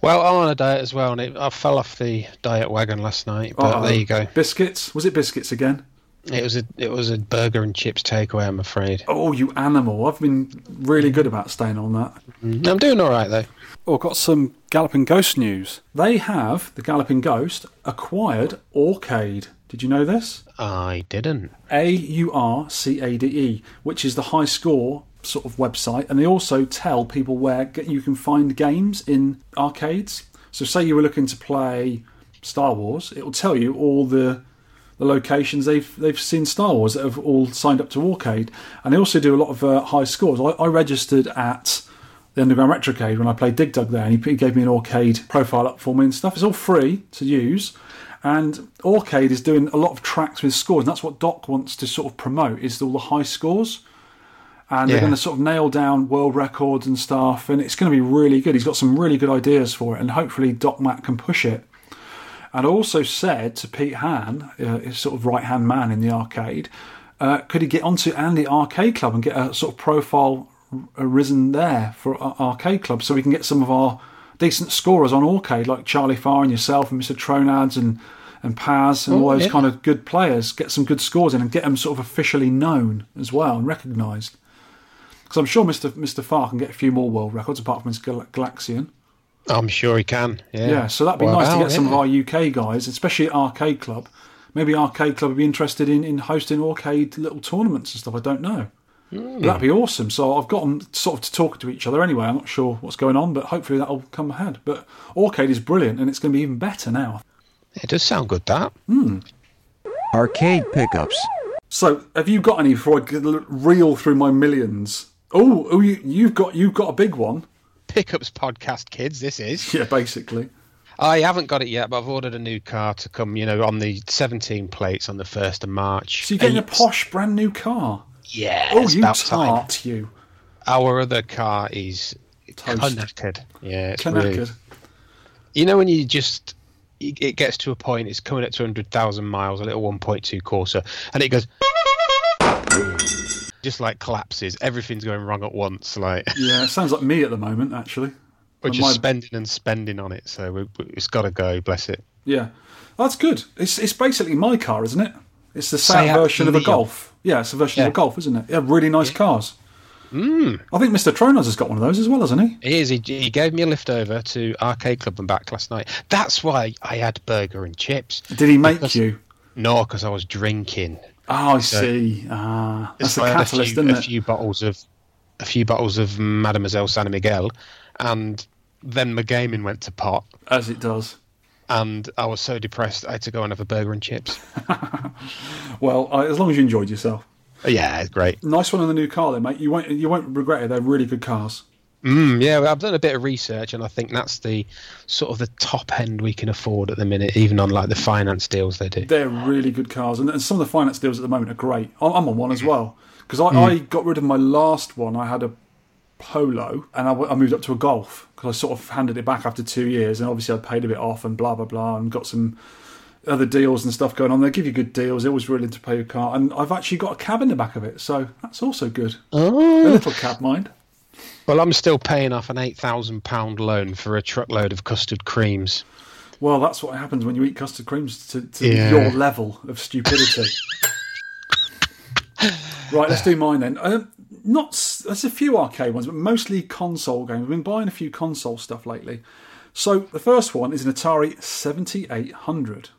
Well, I'm on a diet as well, and it, I fell off the diet wagon last night. But Uh-oh. there you go. Biscuits? Was it biscuits again? It was a it was a burger and chips takeaway. I'm afraid. Oh, you animal! I've been really good about staying on that. Mm-hmm. I'm doing all right though. Oh, got some Galloping Ghost news. They have the Galloping Ghost acquired Aurcade. Did you know this? I didn't. A U R C A D E, which is the high score sort of website, and they also tell people where you can find games in arcades. So, say you were looking to play Star Wars, it will tell you all the the locations they've they've seen Star Wars that have all signed up to Aurcade, and they also do a lot of uh, high scores. I, I registered at the Underground Retrocade when I played Dig Dug there, and he, he gave me an Aurcade profile up for me and stuff. It's all free to use, and Aurcade is doing a lot of tracks with scores, and that's what Doc wants to sort of promote is all the high scores. And they're going to sort of nail down world records and stuff, and it's going to be really good. He's got some really good ideas for it, and hopefully Doc Mack can push it. And I also said to Pete Han, uh, his sort of right hand man in the arcade, uh, could he get onto Andy Arcade Club and get a sort of profile uh, risen there for Arcade Club so we can get some of our decent scorers on Aurcade, like Charlie Farr and yourself and Mr. Tronads and, and Paz and oh, all Oh, those yeah. kind of good players, get some good scores in and get them sort of officially known as well and recognised. Because I'm sure Mr. Mr. Farr can get a few more world records apart from his Gal- Galaxian. I'm sure he can. Yeah. Yeah, so that'd be Well, nice to get some of our UK guys, especially at Arcade Club. Maybe Arcade Club would be interested in, in hosting arcade little tournaments and stuff. I don't know. But That'd be awesome. So I've got them sort of to talk to each other anyway. I'm not sure what's going on, but hopefully that'll come ahead. But Aurcade is brilliant, and it's going to be even better now. It does sound good. That. Hmm. Arcade pickups. So have you got any before I g- reel through my millions? Oh, oh, you, you've got you've got a big one. Pickups podcast, kids. This is. Yeah, basically. I haven't got it yet, but I've ordered a new car to come. You know, on the 17 plates on the first of March. So you're getting a posh brand new car. Yeah. Oh, it's you about time. tart, you. Our other car is Toast. knackered. Yeah, it's really. Knackered. You know when you just it gets to a point, it's coming at 200,000 miles, a little 1.2 Corsa, and it goes just like collapses. Everything's going wrong at once. Like Yeah, it sounds like me at the moment, actually. we're just my- spending and spending on it, so we, it's got to go. Bless it. Yeah, oh, that's good. It's it's basically my car, isn't it? It's the same Seat version of a Golf. Yeah, it's a version of Yeah. a Golf, isn't it? Yeah, really nice cars. Mm. I think Mr. Tronos has got one of those as well, hasn't he? He is. He, he gave me a lift over to Arcade Club and back last night. That's why I had burger and chips. Did he make Because- you? No, because I was drinking. Oh, I see. Ah, that's the I had a catalyst, few, isn't it? a few bottles of a few bottles of Mademoiselle San Miguel, and then my gaming went to pot, As it does. and I was so depressed I had to go and have a burger and chips. Well, I, as long as you enjoyed yourself. Yeah, it's great. Nice one on the new car, then, mate. You won't you won't regret it. They're really good cars. Mm, yeah, well, I've done a bit of research, and I think that's the sort of the top end we can afford at the minute, even on like the finance deals they do. They're really good cars, and, and some of the finance deals at the moment are great. I'm I'm on one Mm. as well because I, I got rid of my last one. I had a Polo, and I moved up to a Golf because I sort of handed it back after two years, and obviously I paid a bit off and blah blah blah, and got some other deals and stuff going on. They give you good deals. They're always willing to pay your car, and I've actually got a cab in the back of it, so that's also good. Oh. A little cab, mind. Well, I'm still paying off an eight thousand pound loan for a truckload of custard creams. Well, that's what happens when you eat custard creams to, to Yeah. your level of stupidity. right, let's do mine then. Um, not s- there's a few arcade ones, but mostly console games. I've been buying a few console stuff lately. So the first one is an Atari 7800.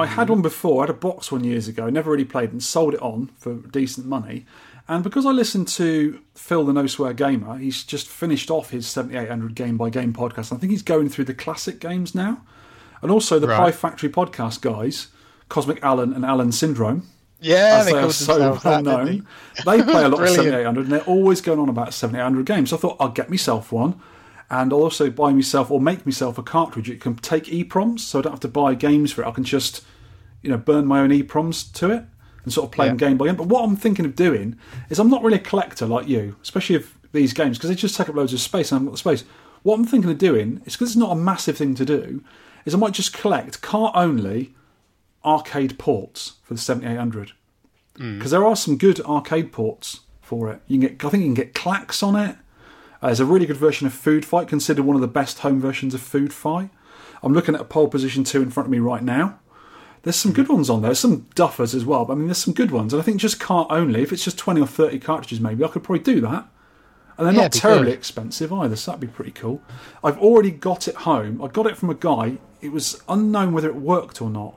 I had one before. I had a box one years ago. Never really played and sold it on for decent money. And because I listened to Phil the No Swear Gamer, he's just finished off his 7800 game by game podcast. I think he's going through the classic games now. And also the Right. Pie Factory podcast guys, Cosmic Alan and Alan Syndrome, Yeah, they they are so well known. They play a lot of 7800 and they're always going on about 7800 games. So I thought I'll get myself one and I'll also buy myself or make myself a cartridge. It can take EPROMs, so I don't have to buy games for it. I can just, you know, burn my own EPROMs to it and sort of play them game by game. But what I'm thinking of doing is I'm not really a collector like you, especially of these games, because they just take up loads of space and I haven't got the space. What I'm thinking of doing is because it's not a massive thing to do, is I might just collect cart only arcade ports for the 7800 because mm. there are some good arcade ports for it. You can get, I think you can get Klax on it. Uh, there's a really good version of Food Fight, considered one of the best home versions of Food Fight. I'm looking at a pole position two in front of me right now. There's some good ones on there. Some duffers as well, but I mean, there's some good ones. And I think just cart only, if it's just 20 or 30 cartridges, maybe I could probably do that. And they're Yeah, not terribly good. expensive either, so that'd be pretty cool. I've already got it home. I got it from a guy. It was unknown whether it worked or not.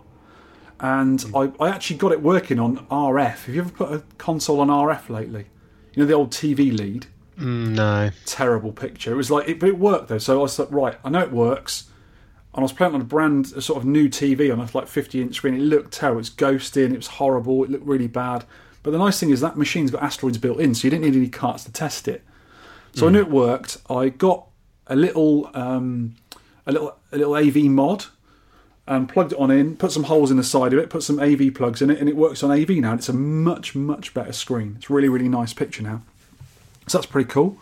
And Hmm. I, I actually got it working on RF. Have you ever put a console on RF lately? You know, the old TV lead? Mm, no. terrible picture. It was like, it, but it worked though. So I was like, right, I know it works. And I was playing on a brand, a sort of new TV on a like 50 inch screen. It looked terrible. It's ghosting. It was horrible. It looked really bad. But the nice thing is that machine's got asteroids built in, so you didn't need any carts to test it. So I knew it worked. I got a little, um, a little, a little AV mod, and plugged it on in. Put some holes in the side of it. Put some AV plugs in it, and it works on AV now. And it's a much, much better screen. It's a really, really nice picture now. So that's pretty cool.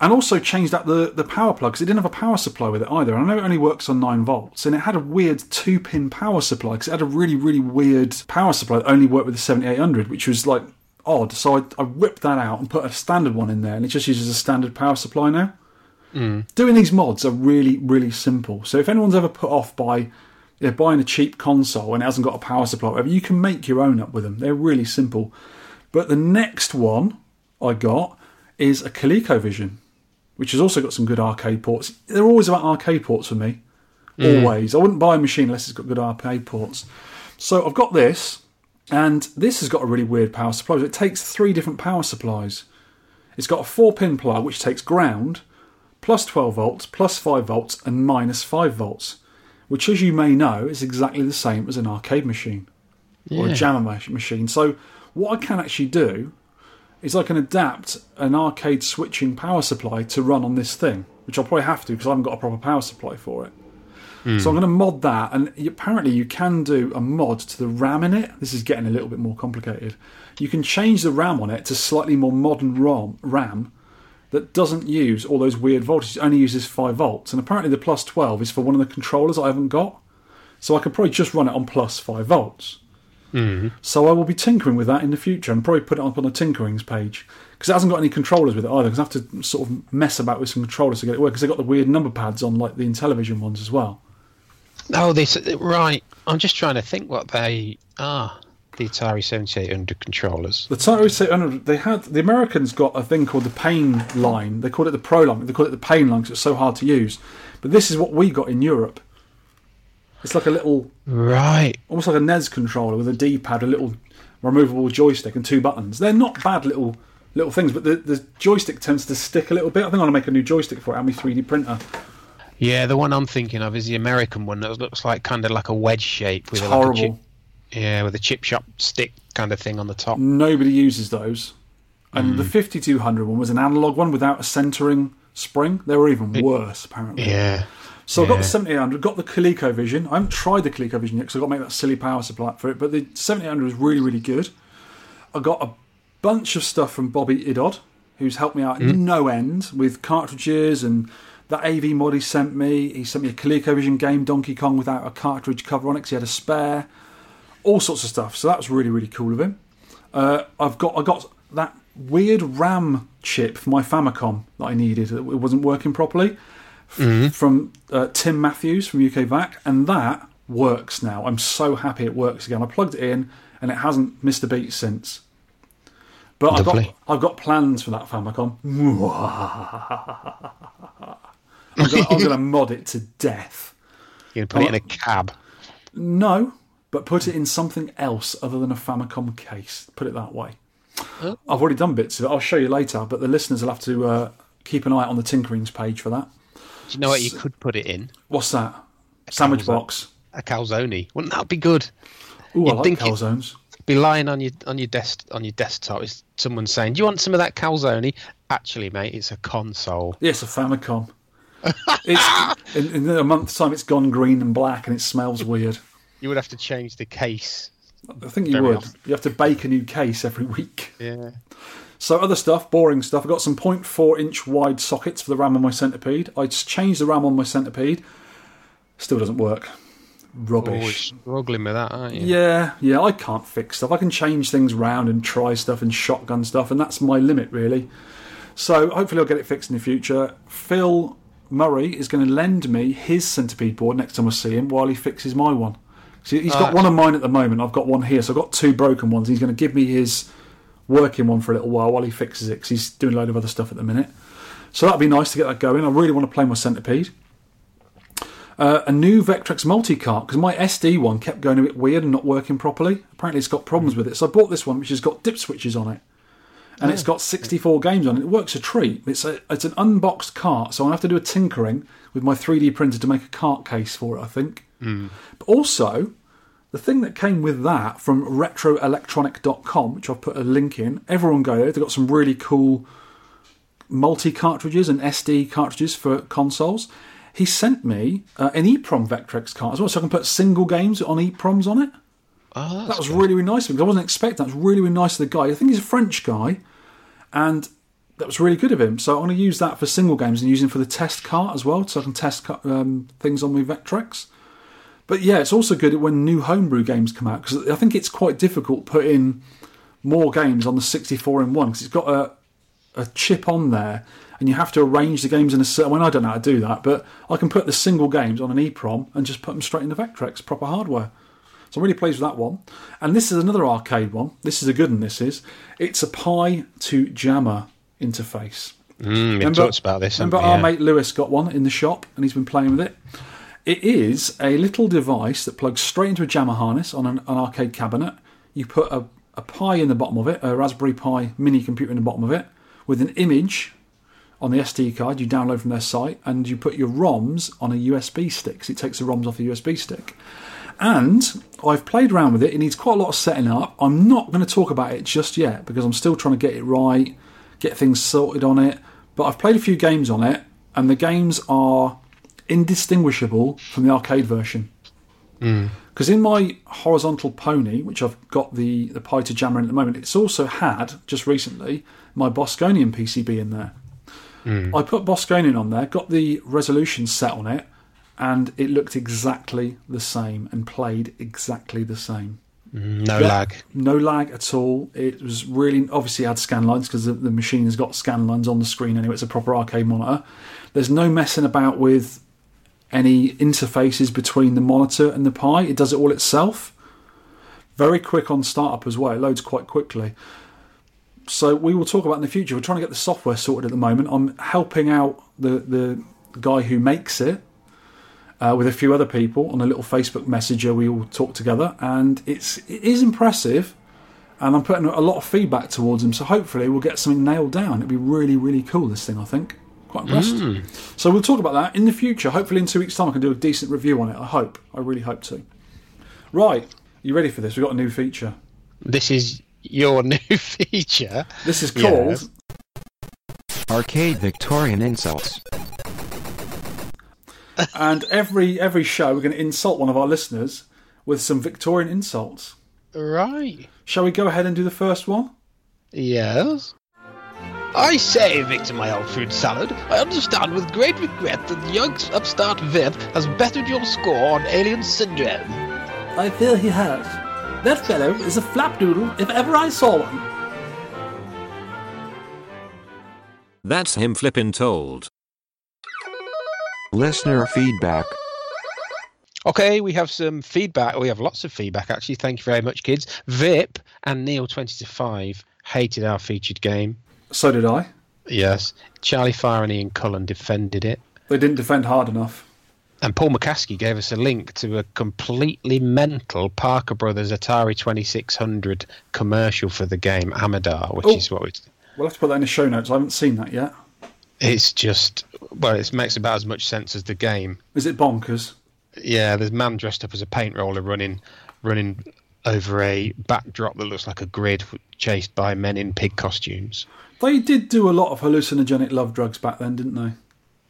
And also changed out the, the power plug because it didn't have a power supply with it either. And I know it only works on 9 volts. And it had a weird two pin power supply because it had a really, really weird power supply that only worked with the 7800, which was like odd. So I, I whipped that out and put a standard one in there. And it just uses a standard power supply now. Hmm. Doing these mods are really, really simple. So if anyone's ever put off by you know, buying a cheap console and it hasn't got a power supply, whatever, you can make your own up with them. They're really simple. But the next one I got is a ColecoVision, which has also got some good arcade ports. They're always about arcade ports for me. Mm. Always. I wouldn't buy a machine unless it's got good arcade ports. So I've got this, and this has got a really weird power supply. It takes three different power supplies. It's got a four pin plug which takes ground, plus 12 volts, plus 5 volts, and minus 5 volts, which, as you may know, is exactly the same as an arcade machine or a Yeah. jammer machine. So, what I can actually do is I can adapt an arcade switching power supply to run on this thing, which I'll probably have to because I haven't got a proper power supply for it. So I'm hmm. going to mod that, and apparently you can do a mod to the RAM in it. This is getting a little bit more complicated. You can change the RAM on it to slightly more modern ROM, RAM that doesn't use all those weird voltages. It only uses five volts, and apparently the plus twelve is for one of the controllers I haven't got. So I could probably just run it on plus five volts. Mm-hmm. So I will be tinkering with that in the future and probably put it up on the tinkerings page because it hasn't got any controllers with it either. Because I have to sort of mess about with some controllers to get it work because they've got the weird number pads on like the Intellivision ones as well. Oh, this right. I'm just trying to think what they are. The Atari 7800 controllers. The Atari 700, they had the Americans got a thing called the Pain line. They called it the Pro line. They called it the Pain line because it's so hard to use. But this is what we got in Europe. It's like a little, Right. almost like a NES controller with a D-pad, a little removable joystick, and two buttons. They're not bad little little things, but the, the joystick tends to stick a little bit. I think I'm gonna make a new joystick for it. and my 3D printer. Yeah, the one I'm thinking of is the American one that looks like kind of like a wedge shape with It's a, like horrible. chip. Yeah, with a chip shop stick kind of thing on the top. Nobody uses those. And the hmm. 5200 one was an analog one without a centering spring. They were even worse, apparently. Yeah. So I got the Yeah. 7800, got the ColecoVision. I haven't tried the ColecoVision yet because I've got to make that silly power supply for it. But the 7800 was really, really good. I got a bunch of stuff from Bobby Idod, who's helped me out no end with cartridges and that AV mod he sent me. He sent me a ColecoVision game, Donkey Kong, without a cartridge cover on it 'cause he had a spare. All sorts of stuff. So that was really, really cool of him. Uh, I've got I got that weird RAM chip for my Famicom that I needed. It wasn't working properly f- from uh, Tim Matthews from UK VAC, and that works now. I'm so happy it works again. I plugged it in, and it hasn't missed a beat since. But I've got I've got plans for that Famicom. I'm gonna, mod it to death. You're going to put it in a cab. No, but put it in something else other than a Famicom case. Put it that way. Oh. I've already done bits of it. I'll show you later, but the listeners will have to uh, keep an eye on the Tinkerings page for that. Do you know what you could put it in? What's that? A Sandwich calzone. box. A calzone. Wouldn't that be good? Ooh, I You'd like think calzones. Be lying on your on your desk on your desktop. Is someone saying, "Do you want some of that calzone?" Actually, mate, it's a console. Yes, a Famicom. it's in, in a month's time. It's gone green and black, and it smells weird. You would have to change the case. I think you would. often. You have to bake a new case every week. Yeah. So other stuff, boring stuff. I've got some 0.4 inch wide sockets for the RAM on my Centipede. I just changed the RAM on my Centipede. Still doesn't work. Rubbish. struggling with that, aren't you? Yeah, yeah, I can't fix stuff. I can change things round and try stuff and shotgun stuff, and that's my limit, really. So hopefully I'll get it fixed in the future. Phil Murray is going to lend me his centipede board next time I see him while he fixes my one. So he's got Ah. one of mine at the moment. I've got one here, so I've got two broken ones. He's going to give me his working one for a little while while he fixes it because he's doing a load of other stuff at the minute. So that'd be nice to get that going. I really want to play my centipede. Uh, a new Vectrex multi-cart because my SD one kept going a bit weird and not working properly. Apparently, it's got problems with it. So I bought this one, which has got dip switches on it, and it's got 64 games on it. It works a treat. It's a, it's an unboxed cart, so I have to do a tinkering with my 3D printer to make a cart case for it. I think. But also, the thing that came with that from retroelectronik.com, which I've put a link in, everyone go there. They've got some really cool multi cartridges and SD cartridges for consoles. He sent me uh, an EEPROM Vectrex cart as well, so I can put single games on EEPROMs on it. Oh, that's That was really, really nice of him. 'cause I wasn't expecting that. It was really, really nice of the guy. I think he's a French guy, and that was really good of him. So I'm going to use that for single games and use him for the test cart as well, so I can test um, things on my Vectrex. But yeah, it's also good when new homebrew games come out because I think it's quite difficult putting more games on the 64 in one because it's got a a chip on there and you have to arrange the games in a certain way. I don't know how to do that, but I can put the single games on an EEPROM and just put them straight into Vectrex, proper hardware. So I'm really pleased with that one. And this is another arcade one. This is a good one, this is. It's a Pi to Jammer interface. Mm, we talked about this. Remember haven't our mate Lewis got one in the shop and he's been playing with it? It is a little device that plugs straight into a jammer harness on an, an arcade cabinet. You put a, a Pi in the bottom of it, a Raspberry Pi mini computer in the bottom of it, with an image on the SD card you download from their site, and you put your ROMs on a USB stick. So it takes the ROMs off the USB stick. And I've played around with it. It needs quite a lot of setting up. I'm not going to talk about it just yet because I'm still trying to get it right, get things sorted on it. But I've played a few games on it, and the games are indistinguishable from the arcade version. Hmm. Because in my horizontal pony, which I've got the the pi2jamma in at the moment, it's also had just recently my Bosconian PCB in there. Hmm. I put Bosconian on there, got the resolution set on it, and it looked exactly the same and played exactly the same. Hmm, no Yeah. lag. No lag at all. It was really obviously had scan lines because the, the machine has got scan lines on the screen anyway. It's a proper arcade monitor. There's no messing about with any interfaces between the monitor and the Pi. It does it all itself. Very quick on startup as well. It loads quite quickly. So we will talk about in the future. We're trying to get the software sorted at the moment. I'm helping out the the guy who makes it uh, with a few other people on a little Facebook Messenger. We all talk together, and it's it is impressive. And I'm putting a lot of feedback towards him, so hopefully we'll get something nailed down. It'd be really, really cool. This thing, I think, quite impressed. Mm. So we'll talk about that in the future. Hopefully, in two weeks' time, I can do a decent review on it. I hope. I really hope to. Right, you ready for this? We've got a new feature. This is your new feature. This is Yeah. called Arcade Victorian insults. and every every show we're going to insult one of our listeners with some Victorian insults. Right. Shall we go ahead and do the first one? Yes. I say, Victor, my old fruit salad, I understand with great regret that the young upstart Viv has bettered your score on Alien Syndrome. I fear he has. That fellow is a flapdoodle if ever I saw one. That's him flippin' told. Listener feedback. Okay, we have some feedback. We have lots of feedback, actually. Thank you very much, kids. Vip and Neil20 to 5 hated our featured game. So did I. Yes, Charlie Farr and Ian Cullen defended it. They didn't defend hard enough. And Paul McCaskie gave us a link to a completely mental Parker Brothers Atari 2600 commercial for the game Amidar, which Oh. is what it's. We'll have to put that in the show notes. I haven't seen that yet. It's just well, it makes about as much sense as the game. Is it bonkers? Yeah, there's a man dressed up as a paint roller running, running over a backdrop that looks like a grid, chased by men in pig costumes. They did do a lot of hallucinogenic love drugs back then, didn't they?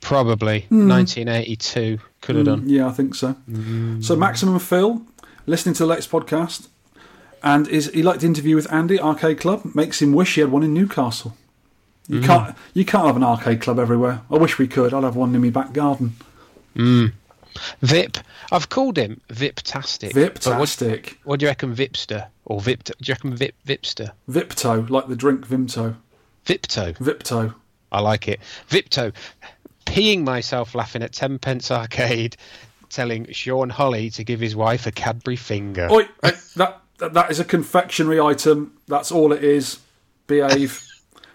Probably Hmm. 1982 could have hmm, done. Yeah, I think so. Hmm. So Maximum Phil, listening to the latest podcast, and is he liked the interview with Andy Arcade Club? Makes him wish he had one in Newcastle. You hmm. can't you can't have an arcade club everywhere. I wish we could. I'd have one in my back garden. Vip, I've called him Viptastic. but What, Viptastic, what do you reckon, Vipster or Vip? Do you reckon Vip Vipster? Vipto, like the drink Vimto. Vipto. Vipto. I like it. Vipto. Peeing myself laughing at Tenpence Arcade, telling Sean Holly to give his wife a Cadbury finger. Oi, eh, that, that that is a confectionery item. That's all it is. Behave.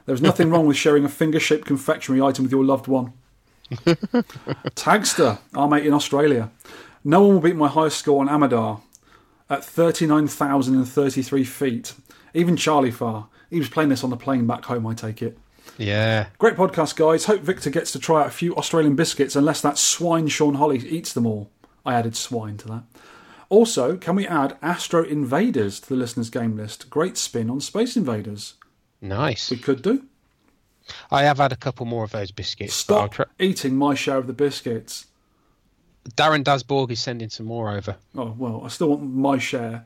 There's nothing wrong with sharing a finger-shaped confectionery item with your loved one. Taggsta, our mate in Australia. No one will beat my highest score on Amidar at 39,033 feet. Even Charlie Farr. He was playing this on the plane back home, I take it. Yeah. Great podcast, guys. Hope Victor gets to try out a few Australian biscuits unless that swine Sean Holly eats them all. I added swine to that. Also, can we add Astro Invaders to the listeners' game list? Great spin on Space Invaders. Nice. We could do. I have had a couple more of those biscuits. Stop try- eating my share of the biscuits. Darren Dasborg is sending some more over. Oh, well, I still want my share.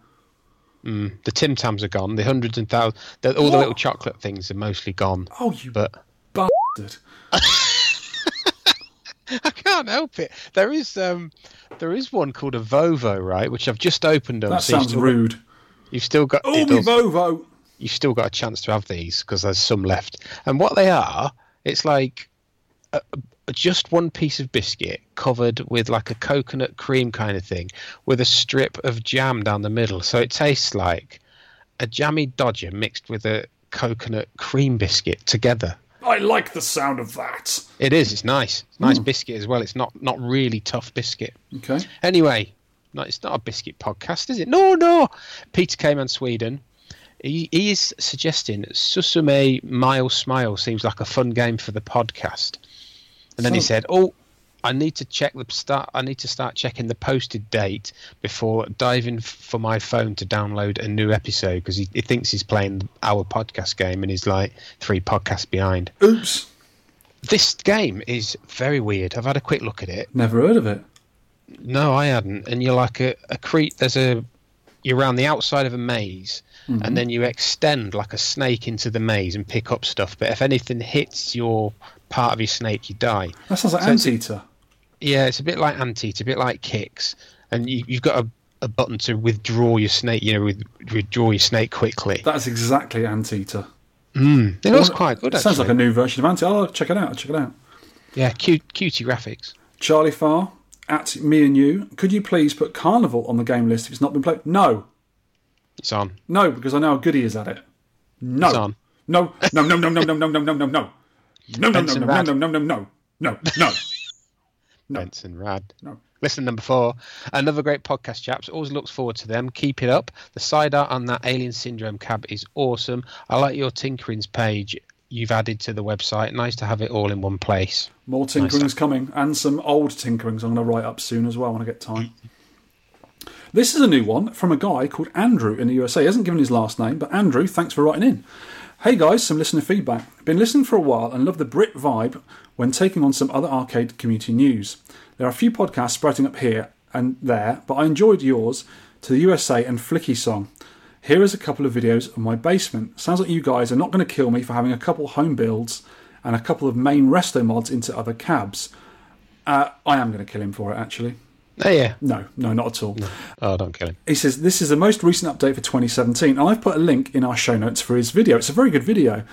The Tim Tams are gone. The hundreds and thousands, the, all the little chocolate things are mostly gone. Oh, you But bastard. I can't help it. There is um, there is one called a Vovo, right? Which I've just opened up. That so you've sounds still got- rude. You've still got. Oh, it me. Vovo. you've still got a chance to have these because there's some left. And what they are, it's like a, a- just one piece of biscuit covered with like a coconut cream kind of thing with a strip of jam down the middle. So it tastes like a jammy dodger mixed with a coconut cream biscuit together. I like the sound of that. It is. It's nice. It's nice hmm. biscuit as well. It's not not really tough biscuit. Okay. Anyway, no, it's not a biscuit podcast, is it? No, no. Peter Cayman, Sweden. He, he is suggesting Susume Mile Smile seems like a fun game for the podcast. And then he said, "Oh, I need to check the start. I need to start checking the posted date before diving for my phone to download a new episode because he, he thinks he's playing our podcast game and he's like three podcasts behind. Oops. This game is very weird. I've had a quick look at it. Never heard of it. No, I hadn't. And you're like a, a cre There's a. You're around the outside of a maze, Mm-hmm. and then you extend like a snake into the maze and pick up stuff. But if anything hits your part of your snake, you die. That sounds like So it's- Anteater. Yeah, it's a bit like Anteater, a bit like Qix, and you, you've got a, a button to withdraw your snake. You know, with, withdraw your snake quickly. That's exactly Anteater. Mm, it looks quite good. It sounds like a new version of Anteater. Oh, check it out. Check it out. yeah, cute, cutie graphics. Charlie Farr, at me and you, could you please put Carnival on the game list if it's not been played? No. It's on. No, because I know how good he is at it. No. It's on. No, no, no, no, no, no, no, no, no, no, no. No, no, no, no, no, no, no, no, no, no. No. Benson Rad. No. Listen, number four. Another great podcast, chaps. Always looks forward to them. Keep it up. The side art on that Alien Syndrome cab is awesome. I like your Tinkerings page you've added to the website. Nice to have it all in one place. More tinkering's coming, and some old tinkerings I'm going to write up soon as well when I get time. This is a new one from a guy called Andrew in the USA. He hasn't given his last name, but Andrew, thanks for writing in. Hey guys, some listener feedback. Been listening for a while and love the Brit vibe when taking on some other arcade community news. There are a few podcasts sprouting up here and there, but I enjoyed yours to the USA and Flicky song. Here is a couple of videos of my basement. Sounds like you guys are not going to kill me for having a couple home builds and a couple of main resto mods into other cabs. Uh, I am going to kill him for it, actually. Oh, yeah. No, no, not at all. Oh, don't kill him. He says this is the most recent update for 2017, and I've put a link in our show notes for his video. It's a very good video.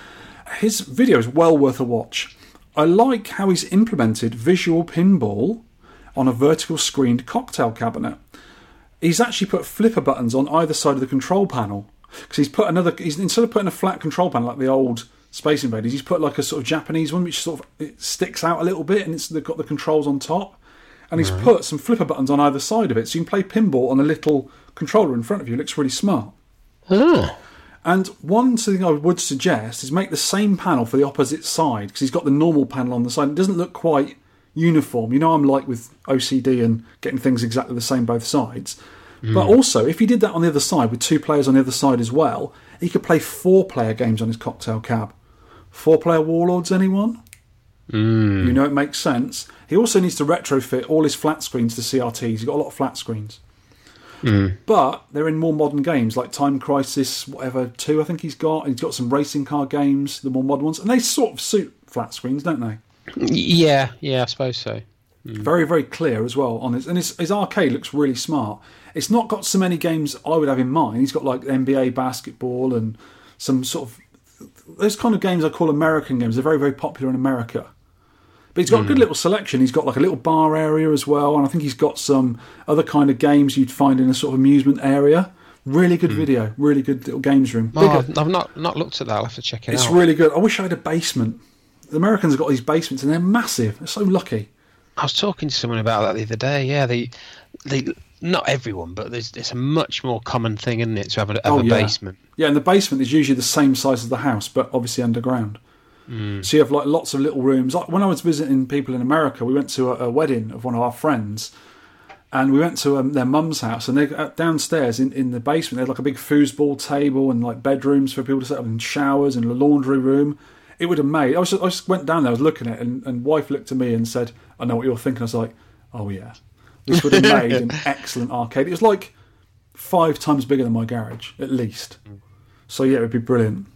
His video is well worth a watch. I like how he's implemented visual pinball on a vertical screened cocktail cabinet. He's actually put flipper buttons on either side of the control panel. because he's put another. He's instead of putting a flat control panel like the old Space Invaders, he's put like a sort of Japanese one, which sort of it sticks out a little bit, and it's they've got the controls on top. And he's put some flipper buttons on either side of it, so you can play pinball on a little controller in front of you. It looks really smart. Oh. And one thing I would suggest is make the same panel for the opposite side because he's got the normal panel on the side. It doesn't look quite uniform. You know, I'm like with OCD and getting things exactly the same both sides. But hmm. also, if he did that on the other side with two players on the other side as well, he could play four player games on his cocktail cab. Four player Warlords, anyone? Hmm. You know, it makes sense. He also needs to retrofit all his flat screens to CRTs. He's got a lot of flat screens. Mm. But they're in more modern games like Time Crisis, whatever, 2, I think he's got. He's got some racing car games, the more modern ones. And they sort of suit flat screens, don't they? Yeah, yeah, I suppose so. Mm. Very, very clear as well on his. And his, his arcade looks really smart. It's not got so many games I would have in mind. He's got like NBA basketball and some sort of. Those kind of games I call American games. They're very, very popular in America. But he's got a good hmm. little selection. He's got like a little bar area as well, and I think he's got some other kind of games you'd find in a sort of amusement area. Really good hmm. video, really good little games room. Oh, Bigger. I've not not looked at that. I'll have to check it It's out. It's really good. I wish I had a basement. The Americans have got these basements, and they're massive. They're so lucky. I was talking to someone about that the other day. Yeah, the they, not everyone, but there's it's a much more common thing, isn't it, to have a, have Oh, a yeah. basement. Yeah, and the basement is usually the same size as the house, but obviously underground. So you have like lots of little rooms. Like when I was visiting people in America, we went to a, a wedding of one of our friends, and we went to um, their mum's house, and they uh, downstairs in, in the basement they had like a big foosball table and like bedrooms for people to set up, and showers and a laundry room. It would have made. I was I just went down there, I was looking at it, and, and wife looked at me and said, "I know what you're thinking." I was like, "Oh yeah, this would have made an excellent arcade." It was like five times bigger than my garage, at least. So yeah, it would be brilliant.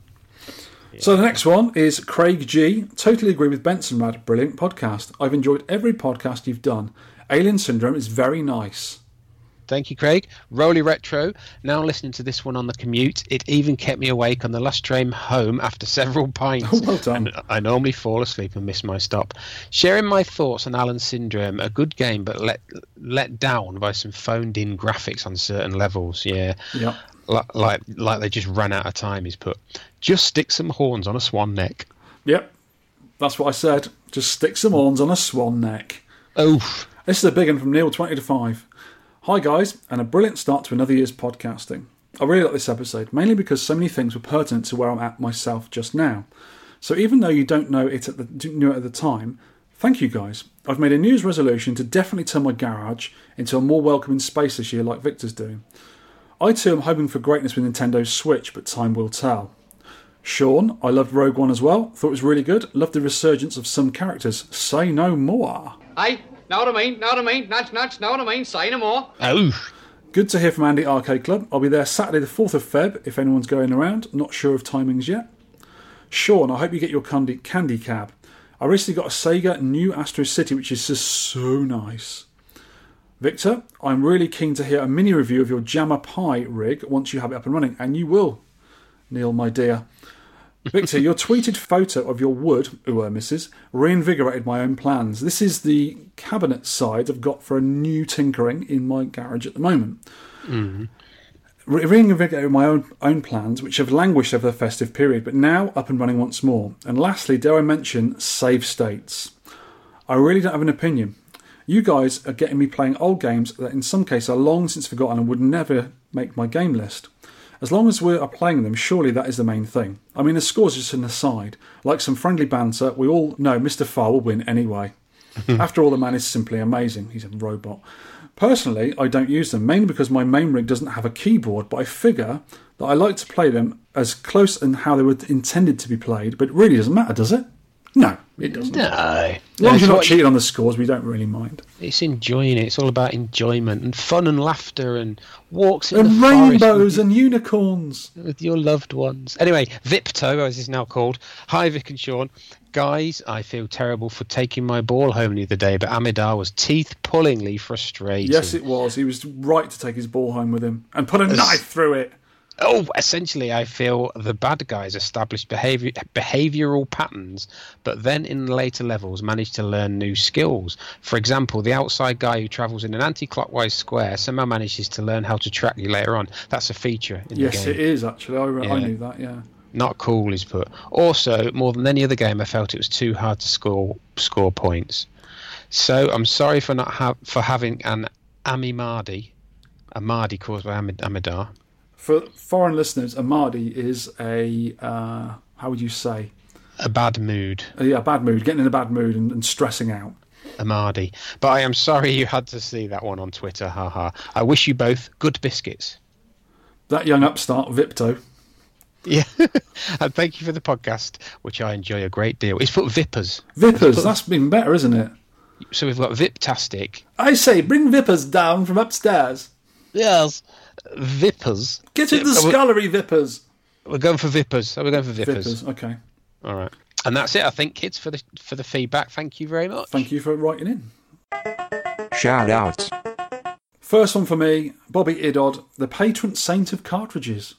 So the next one is Craig G. Totally agree with Benson Rad. Brilliant podcast. I've enjoyed every podcast you've done. Alien Syndrome is very nice. Thank you, Craig. Roly Retro. Now listening to this one on the commute, it even kept me awake on the last train home after several pints. Oh, well done. And I normally fall asleep and miss my stop. Sharing my thoughts on Alien Syndrome, a good game, but let let down by some phoned-in graphics on certain levels. Yeah, Yep. Like like, like they just ran out of time. He's put. Just stick some horns on a swan neck. Yep. That's what I said. Just stick some horns on a swan neck. Oh, This is a big one from Neil, 20 to 5. Hi, guys, and a brilliant start to another year's podcasting. I really like this episode, mainly because so many things were pertinent to where I'm at myself just now. So even though you don't know it at the, know it at the time, thank you guys. I've made a New Year's resolution to definitely turn my garage into a more welcoming space this year, like Victor's doing. I too am hoping for greatness with Nintendo's Switch, but time will tell. Sean, I loved Rogue One as well. Thought it was really good. Loved the resurgence of some characters. Say no more. Aye, know what I mean, know what I mean, nudge, nudge, know what I mean, say no more. oh, Good to hear from Andy Arcade Club. I'll be there Saturday, the 4th of Feb, if anyone's going around. Not sure of timings yet. Sean, I hope you get your candy, candy cab. I recently got a Sega new Astro City, which is just so nice. Victor, I'm really keen to hear a mini review of your Jammer Pi rig once you have it up and running, and you will, Neil, my dear. Victor, your tweeted photo of your wood, ooh, uh, missus, reinvigorated my own plans. This is the cabinet side I've got for a new tinkering in my garage at the moment. Re- Reinvigorated my own, own plans, which have languished over the festive period, but now up and running once more. And lastly, dare I mention save states? I really don't have an opinion. You guys are getting me playing old games that, in some cases, are long since forgotten and would never make my game list. As long as we are playing them, surely that is the main thing. I mean, the score's just an aside. Like some friendly banter, we all know Mr. Farr will win anyway. After all, the man is simply amazing. He's a robot. Personally, I don't use them, mainly because my main rig doesn't have a keyboard, but I figure that I like to play them as close and how they were intended to be played, but it really doesn't matter, does it? No, it doesn't. no. As long as you're not cheating on the scores, we don't really mind. It's enjoying it. It's all about enjoyment and fun and laughter and walks in And the forest with rainbows and unicorns. with your loved ones. Anyway, Vipto, as it's now called. Hi, Vic and Sean. Guys, I feel terrible for taking my ball home the other day, but Amidar was teeth pullingly frustrated. Yes, it was. He was right to take his ball home with him and put a knife through it. Oh, essentially, I feel the bad guys establish behavior, behavioral patterns, but then in later levels manage to learn new skills. For example, the outside guy who travels in an anti-clockwise square somehow manages to learn how to track you later on. That's a feature in Yes, the it game. is actually. I, re- I knew that. Yeah. Not cool, is put. Also, more than any other game, I felt it was too hard to score score points. So I'm sorry for not ha- for having an Amimadi, a Mardi caused by Amid- Amidar. For foreign listeners, Amadi is a uh, how would you say? A bad mood. Uh, yeah, bad mood, getting in a bad mood and, and stressing out. Amadi. But I am sorry you had to see that one on Twitter. Haha. I wish you both good biscuits. That young upstart Vipto. Yeah. and thank you for the podcast, which I enjoy a great deal. It's put Vippers. Vippers, that's been better, isn't it? So we've got Viptastic. I say, bring Vippers down from upstairs. Yes. Vippers. Get in the Yeah, we- scullery, Vippers. We're going for Vippers. We're going for Vippers. Vippers, okay. All right. And that's it, I think, kids, for the for the feedback. Thank you very much. Thank you for writing in. Shout out. First one for me, Bobby Idod, the patron saint of cartridges.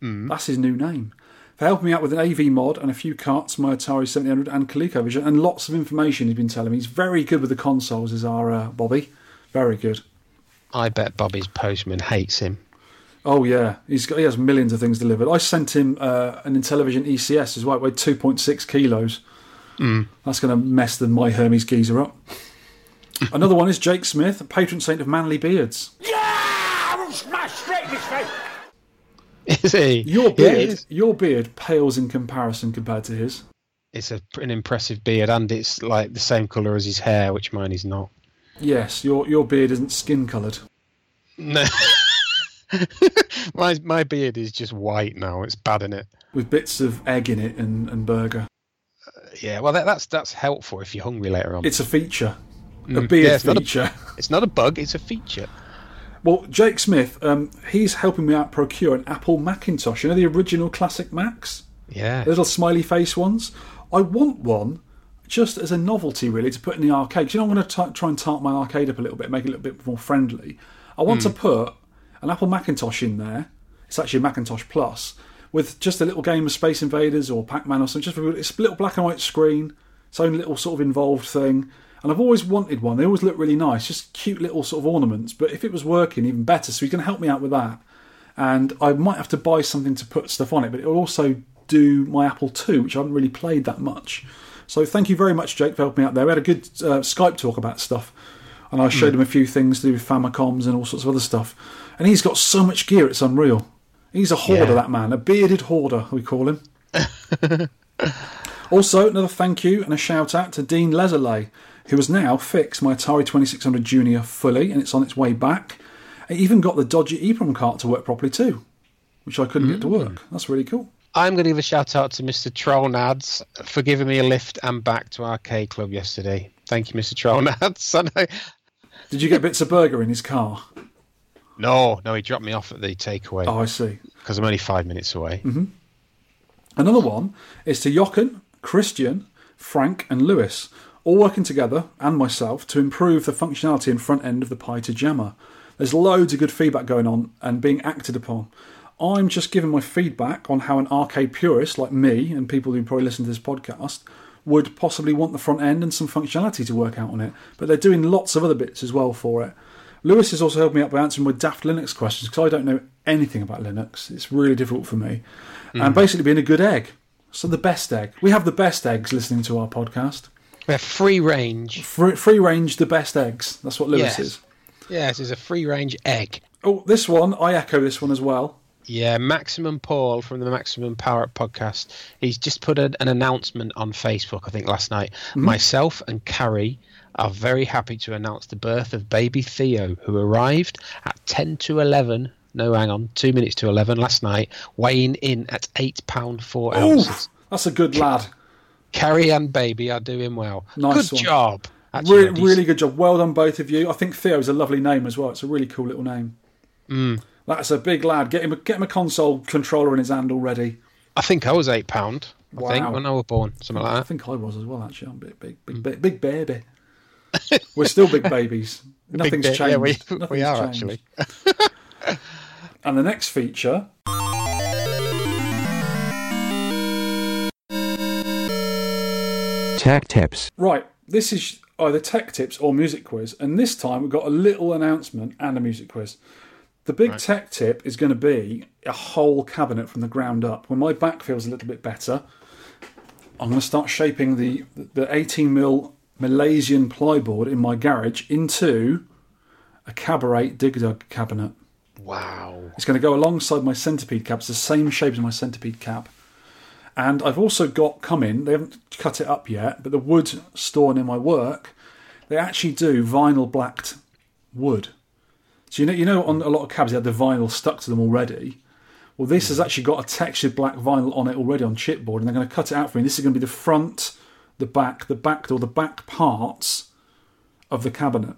Hmm. That's his new name. For helping me out with an AV mod and a few carts, my Atari 700 and ColecoVision, and lots of information he's been telling me. He's very good with the consoles, is our uh, Bobby. Very good. I bet Bobby's postman hates him. Oh yeah, he's got he has millions of things delivered. I sent him uh, an Intellivision ECS as well, it weighed two point six kilos. That's going to mess the my Hermes geezer up. Another one is Jake Smith, patron saint of manly beards. Is he? Your beard, your beard pales in comparison compared to his. it's a, an impressive beard, and it's like the same colour as his hair, which mine is not. Yes, your your beard isn't skin coloured. No. my my beard is just white now. It's bad in it. with bits of egg in it and, and burger. Yeah, well, that, that's that's helpful if you're hungry later on. It's a feature, a Mm. beard Yeah, it's not a- feature. It's not a bug; it's a feature. Well, Jake Smith, um, he's helping me out procure an Apple Macintosh. You know the original classic Macs, Yeah. the little smiley face ones. I want one just as a novelty, really, to put in the arcade. You know, I'm going to try and tart my arcade up a little bit, make it a little bit more friendly. I want to put an Apple Macintosh in there. It's actually a Macintosh Plus with just a little game of Space Invaders or Pac-Man or something. Just it's a little black and white screen, its own little sort of involved thing. And I've always wanted one. They always look really nice, just cute little sort of ornaments. But if it was working, even better. So he's going to help me out with that. And I might have to buy something to put stuff on it, but it'll also do my Apple II, which I haven't really played that much. So thank you very much, Jake, for helping me out there. We had a good uh, Skype talk about stuff, and I showed him a few things to do with Famicoms and all sorts of other stuff. And he's got so much gear, it's unreal. He's a hoarder, Yeah. that man, a bearded hoarder, we call him. also, another thank you and a shout out to Dean Leserley, who has now fixed my Atari 2600 Junior fully, and it's on its way back. It even got the dodgy EEPROM cart to work properly too, which I couldn't get to mm. work. That's really cool. I'm going to give a shout out to Mr. Trollnads for giving me a lift and back to Arcade Club yesterday. Thank you, Mr. Trollnads. And Did you get bits of burger in his car? no, no, he dropped me off at the takeaway Oh, I see. because I'm only five minutes away. Mm-hmm. Another one is to Jochen, Christian, Frank, and Lewis, all working together, and myself, to improve the functionality and front end of the pi2jamma. There's loads of good feedback going on and being acted upon. I'm just giving my feedback on how an arcade purist like me and people who probably listen to this podcast would possibly want the front end and some functionality to work out on it. But they're doing lots of other bits as well for it. Lewis has also helped me out by answering my daft Linux questions because I don't know anything about Linux. It's really difficult for me. And mm-hmm. basically being a good egg. So the best egg. We have the best eggs listening to our podcast. Have free range. Free, free range, the best eggs. That's what Lewis Yes. is. Yes, it's a free range egg. Oh, this one, I echo this one as well. Yeah, Maximum Paul from the Maximum Power Up podcast. He's just put a, an announcement on Facebook, I think last night. Mm-hmm. Myself and Carrie are very happy to announce the birth of baby Theo, who arrived at 10 to 11. No, hang on, two minutes to 11 last night, weighing in at £8 4 ounces. Oof, that's a good lad. Carrie and baby are doing well. Nice Good one. job. Actually, Re- no, really good job. Well done, both of you. I think Theo is a lovely name as well. It's a really cool little name. Mm. That's a big lad. Get him, a, get him a console controller in his hand already. I think I was £8, I think, Wow. when I was born, something like that. I think I was as well. Actually, I'm a big, big, big, big, big baby. We're still big babies. Nothing's bit, changed. yeah, we- we are changed. and the next feature Tech tips. Right, this is either tech tips or music quiz, and this time we've got a little announcement and a music quiz. The big tech tip is going to be a whole cabinet from the ground up. When my back feels a little bit better, I'm going to start shaping the the 18 mil Malaysian plyboard in my garage into a cabaret dig dug cabinet. Wow. It's going to go alongside my centipede cap. It's the same shape as my centipede cap. And I've also got coming, they haven't cut it up yet, but the wood store in my work, they actually do vinyl blacked wood. So you know, you know, on a lot of cabs they had the vinyl stuck to them already. Well, this has mm. actually got a textured black vinyl on it already on chipboard, and they're going to cut it out for me. This is going to be the front, the back, the back door, the back parts of the cabinet.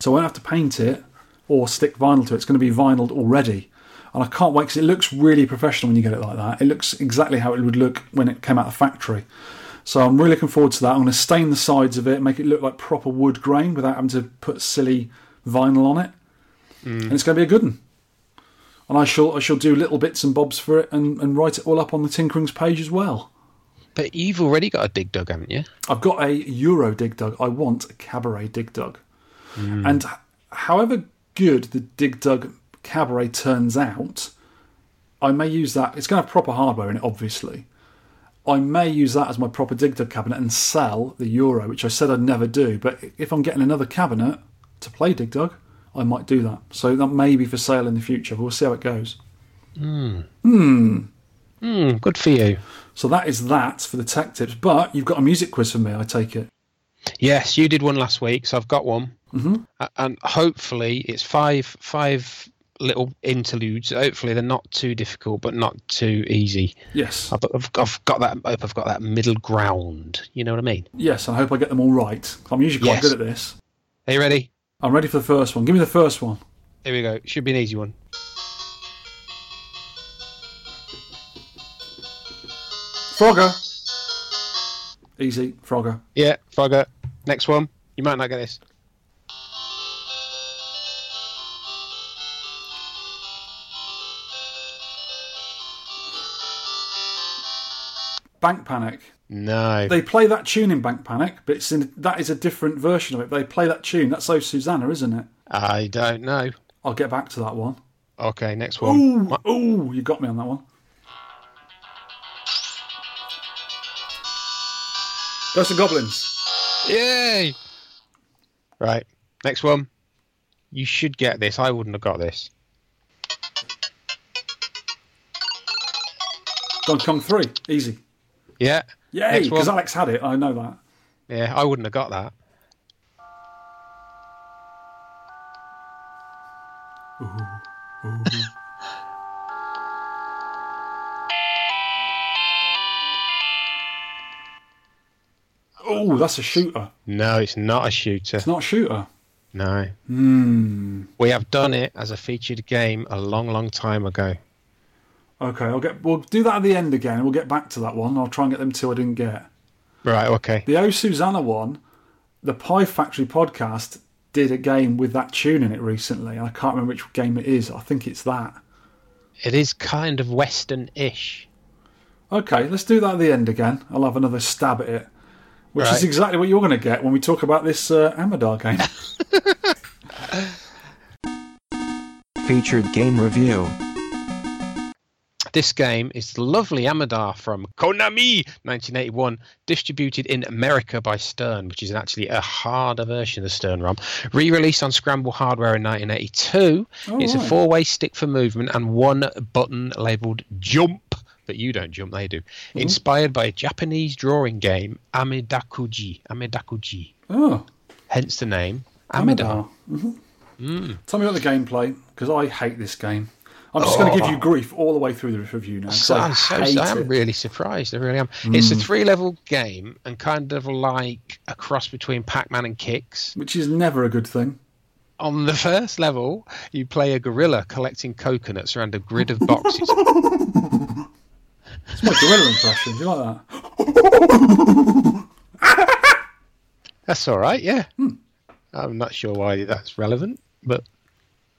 So I won't have to paint it or stick vinyl to it. It's going to be vinyled already. And I can't wait because it looks really professional when you get it like that. It looks exactly how it would look when it came out of the factory. So I'm really looking forward to that. I'm going to stain the sides of it, make it look like proper wood grain without having to put silly vinyl on it. Mm. And it's going to be a good one. And I shall I shall do little bits and bobs for it and, and write it all up on the Tinkerings page as well. But you've already got a dig dug, haven't you? I've got a Euro dig dug. I want a cabaret dig dug. Mm. And however good the dig dug cabaret turns out, I may use that. It's going to have proper hardware in it, obviously. I may use that as my proper dig dug cabinet and sell the Euro, which I said I'd never do. But if I'm getting another cabinet to play dig dug, I might do that. So that may be for sale in the future. We'll see how it goes. Hmm, good for you. So that is that for the tech tips. But you've got a music quiz for me, I take it. Yes, you did one last week, so I've got one, mm-hmm. and hopefully it's five five little interludes. Hopefully they're not too difficult, but not too easy. Yes. I've, I've, I've got that. I hope I've got that middle ground. You know what I mean? Yes, and I hope I get them all right. I'm usually quite Yes. good at this. Are you ready? I'm ready for the first one. Give me the first one. Here we go. Should be an easy one. Frogger. Easy, Frogger. Yeah, Frogger. Next one. You might not get this. Bank Panic. No. They play that tune in Bank Panic, but it's in, that is a different version of it. They play that tune. That's So Susanna, isn't it? I don't know. I'll get back to that one. Okay, next one. Ooh, ooh, you got me on that one. Ghosts and Goblins. Yay! Right, next one. You should get this. I wouldn't have got this. Donkey Kong 3. Easy. Yeah. Yay, because Alex had it. I know that. Yeah, I wouldn't have got that. Oh, that's a shooter. No, it's not a shooter. It's not a shooter. No. Hmm. We have done it as a featured game a long, long time ago. Okay, I'll get. We'll do that at the end again. We'll get back to that one. I'll try and get them two I didn't get. Right, okay. The Oh Susanna one, the Pie Factory podcast did a game with that tune in it recently. I can't remember which game it is. I think it's that. It is kind of Western ish. Okay, let's do that at the end again. I'll have another stab at it, which Right. is exactly what you're going to get when we talk about this uh, Amidar game. Featured game review. This game is the lovely Amidar from Konami 1981, distributed in America by Stern, which is actually a harder version of Stern ROM. Re released on Scramble hardware in 1982. Oh, it's a four way stick for movement and one button labeled jump. But you don't jump, they do. Mm-hmm. Inspired by a Japanese drawing game, Amidakuji. Amidakuji. oh, Hence the name Amidar. Amadar. hmm Tell me about the gameplay because I hate this game. I'm just going to give you grief all the way through the review now. So, I I'm, so, I am really surprised. I really am. It's Hmm. a three level game and kind of like a cross between Pac Man and Qix. which is never a good thing. On the first level, you play a gorilla collecting coconuts around a grid of boxes. It's my gorilla impression. Do you like that? That's all right. Yeah. Hmm. I'm not sure why that's relevant, but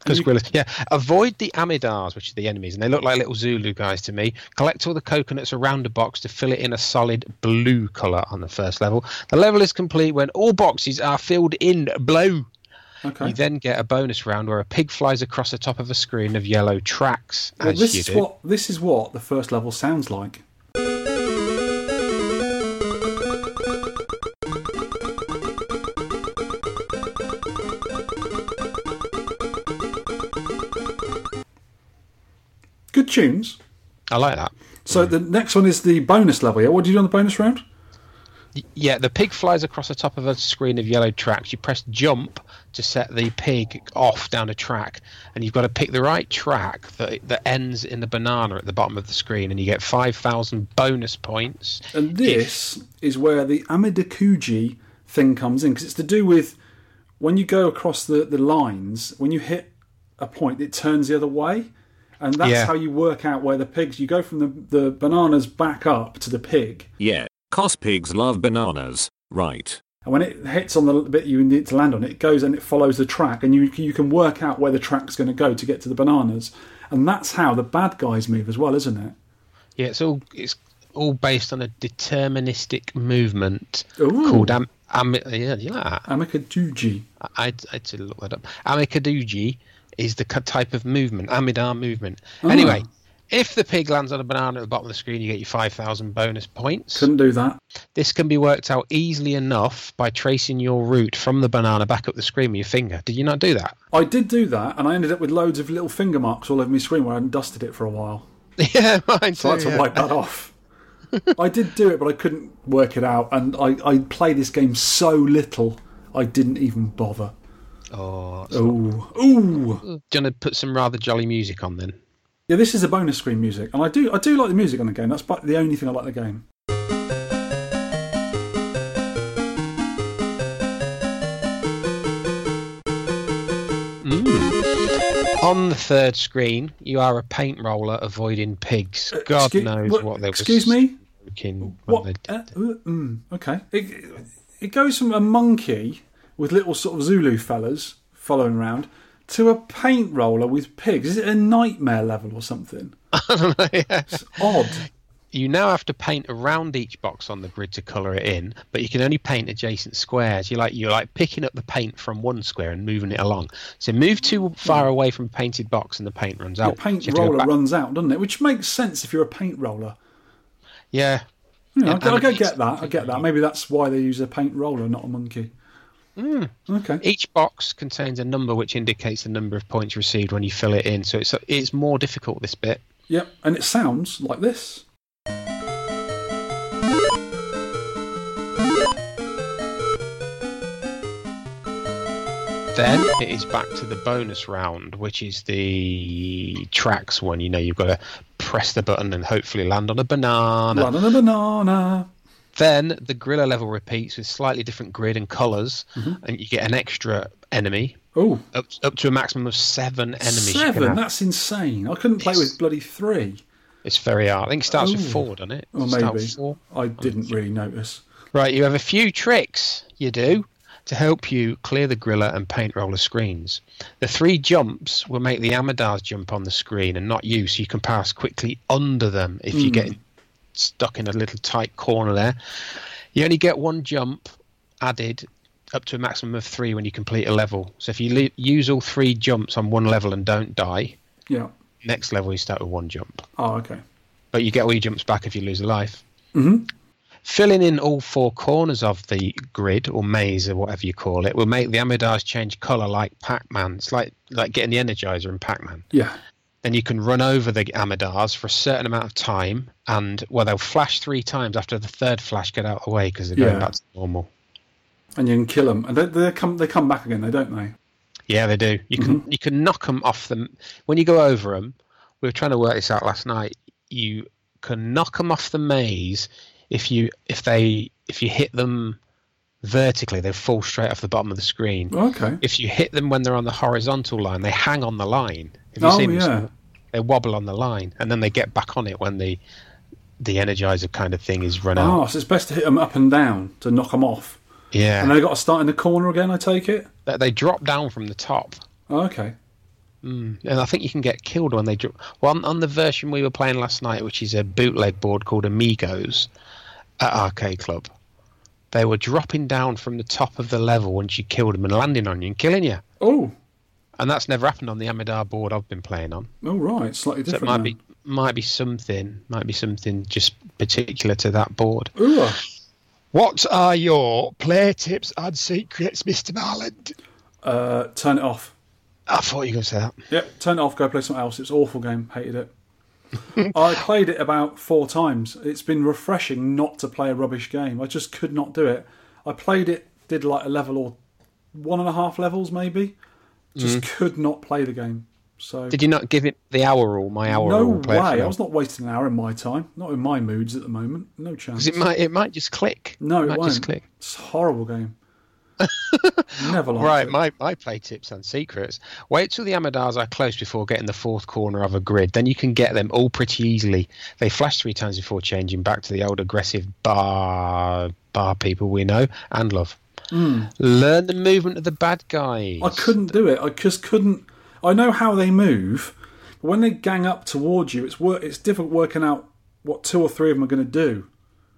because gorillas. Yeah. Avoid the amidars, which are the enemies, and they look like little Zulu guys to me. Collect all the coconuts around a box to fill it in a solid blue color on the first level. The level is complete when all boxes are filled in blue. Okay. You then get a bonus round where a pig flies across the top of a screen of yellow tracks. Well, this is do. what this is what the first level sounds like. Tunes. I like that. So the next one is the bonus level. Yeah, what do you do on the bonus round? Yeah, the pig flies across the top of a screen of yellow tracks. You press jump to set the pig off down a track, and you've got to pick the right track that that ends in the banana at the bottom of the screen, and you get five thousand bonus points. And this is where the Amidakuji thing comes in because it's to do with when you go across the, the lines, when you hit a point, it turns the other way. And that's Yeah. how you work out where the pigs, you go from the, the bananas back up to the pig. Yeah, cos pigs love bananas, right? And when it hits on the bit you need to land on, it goes and it follows the track, and you you can work out where the track's going to go to get to the bananas. And that's how the bad guys move as well, isn't it? Yeah, it's all it's all based on a deterministic movement Ooh. called am, am yeah, you like that? Amikaduji. I I had to look that up. Amikaduji is the type of movement, Amidar movement. Ah. Anyway, if the pig lands on a banana at the bottom of the screen, you get your 5,000 bonus points. Couldn't do that. This can be worked out easily enough by tracing your route from the banana back up the screen with your finger. Did you not do that? I did do that, and I ended up with loads of little finger marks all over my screen where I hadn't dusted it for a while. yeah, mine So I had to yeah. wipe that off. I did do it, but I couldn't work it out, and I, I played this game so little, I didn't even bother. Oh, Ooh, ooh. do you want to put some rather jolly music on then? Yeah, this is a bonus screen music, and I do I do like the music on the game. That's the only thing I like the game. On the third screen, you are a paint roller avoiding pigs. God Excu- knows what- what, they were Excuse me. What? Uh, uh, mm, okay. It, it goes from a monkey with little sort of Zulu fellas following around to a paint roller with pigs. Is it a nightmare level or something? It's odd. You now have to paint around each box on the grid to colour it in, but you can only paint adjacent squares. You're like you're like picking up the paint from one square and moving it along. So move too far away from a painted box and the paint runs out. The paint So you have to go roller runs out, doesn't it? Which makes sense if you're a paint roller. Yeah. Yeah, I, I, I get that. I get that. Maybe that's why they use a paint roller, not a monkey. Hmm. Okay. Each box contains a number which indicates the number of points received when you fill it in. So it's it's more difficult this bit. Yep. And it sounds like this. Then it is back to the bonus round, which is the tracks one. You know, you've got to press the button and hopefully land on a banana. Land on a banana. Then the gorilla level repeats with slightly different grid and colors Mm-hmm. and you get an extra enemy Oh, up, up to a maximum of seven enemies. seven. That's insane. I couldn't play It's- with bloody three. It's very hard. I think it starts with four, doesn't it? Or maybe. four? I didn't really notice. Right, you have a few tricks you do to help you clear the griller and paint roller screens. The three jumps will make the Amidars jump on the screen and not you, so you can pass quickly under them if you get stuck in a little tight corner there. You only get one jump added up to a maximum of three when you complete a level. So if you le- use all three jumps on one level and don't die, Yeah. next level you start with one jump Oh, okay. but you get all your jumps back if you lose a life. Mm-hmm. Filling in all four corners of the grid or maze or whatever you call it will make the Amidars change colour like Pac-Man. It's like like getting the Energizer in Pac-Man. Yeah. Then you can run over the Amidars for a certain amount of time, and well, they'll flash three times after the third flash. Get out of the way because they're going Yeah. back to normal. And you can kill them, and they, they come they come back again, they don't they? Yeah, they do. You can mm-hmm. you can knock them off them when you go over them. We were trying to work this out last night. You can knock them off the maze if you if they if you hit them vertically, they fall straight off the bottom of the screen. Oh, okay. If you hit them when they're on the horizontal line, they hang on the line. Have you Oh seen yeah. They wobble on the line, and then they get back on it when the the energizer kind of thing is run ah, out. Oh, so it's best to hit them up and down to knock them off. Yeah, And they got to start in the corner again. I take it. they, they drop down from the top. Oh, okay. Hmm. And I think you can get killed when they drop. Well, on, on the version we were playing last night, which is a bootleg board called Amigos at Arcade Club, they were dropping down from the top of the level once you killed them and landing on you and killing you. Oh, And that's never happened on the Amidar board I've been playing on. oh right, slightly So it might then. be might be something might be something just particular to that board. Ooh, What are your play tips and secrets, Mr. Marland? uh, turn it off. I thought you were going to say that. Yep, turn it off. Go play something else. It's an awful game. Hated it. I played it about four times. It's been refreshing not to play a rubbish game. I just could not do it. I played it, did like a level or one and a half levels maybe. Just mm. could not play the game. So Did you not give it the hour rule? My hour no rule. it way. I was not wasting an hour in my time. Not in my moods at the moment. No chance. it might it might just click. no, it might won't. just click. It's a horrible game. Never liked Right, it. my, my play tips and secrets. Wait till the Amidars are close before getting the fourth corner of a grid. Then you can get them all pretty easily. They flash three times before changing back to the old aggressive bar bar people we know and love. Mm. Learn the movement of the bad guys. I couldn't do it. I just couldn't. I know how they move, but when they gang up towards you, it's wor- it's difficult working out what two or three of them are going to do,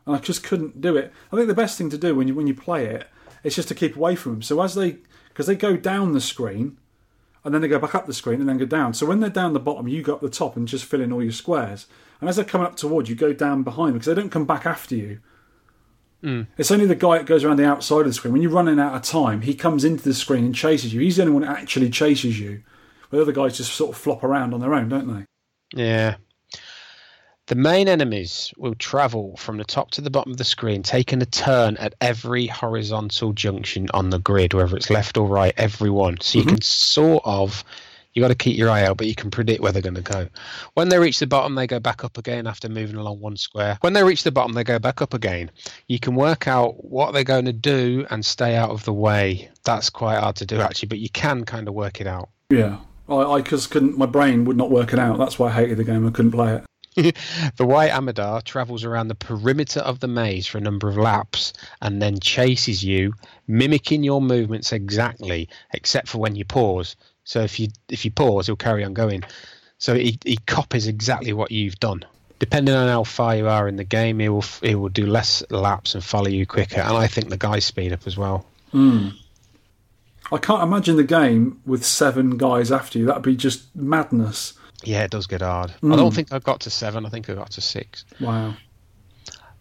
and I just couldn't do it. I think the best thing to do when you when you play it is just to keep away from them. So as they because they go down the screen, and then they go back up the screen and then go down. So when they're down the bottom, you go up the top and just fill in all your squares. And as they're coming up towards you, go down behind them because they don't come back after you. Mm. It's only the guy that goes around the outside of the screen. When you're running out of time, he comes into the screen and chases you. He's the only one that actually chases you. The other guys just sort of flop around on their own, don't they? Yeah. The main enemies will travel from the top to the bottom of the screen, taking a turn at every horizontal junction on the grid, whether it's left or right, every one. So you mm-hmm. can sort of, you got to keep your eye out, but you can predict where they're going to go. When they reach the bottom, they go back up again after moving along one square. When they reach the bottom, they go back up again. You can work out what they're going to do and stay out of the way. That's quite hard to do, actually, but you can kind of work it out. Yeah. I, I just couldn't, my brain would not work it out. That's why I hated the game. I couldn't play it. The white Amidar travels around the perimeter of the maze for a number of laps and then chases you, mimicking your movements exactly, except for when you pause. So if you if you pause, he'll carry on going. So he, he copies exactly what you've done. Depending on how far you are in the game, he will he will do less laps and follow you quicker. And I think the guys speed up as well. Hmm. I can't imagine the game with seven guys after you. That'd be just madness. Yeah, it does get hard. I hmm. don't think I got to seven. I think I got to six. Wow.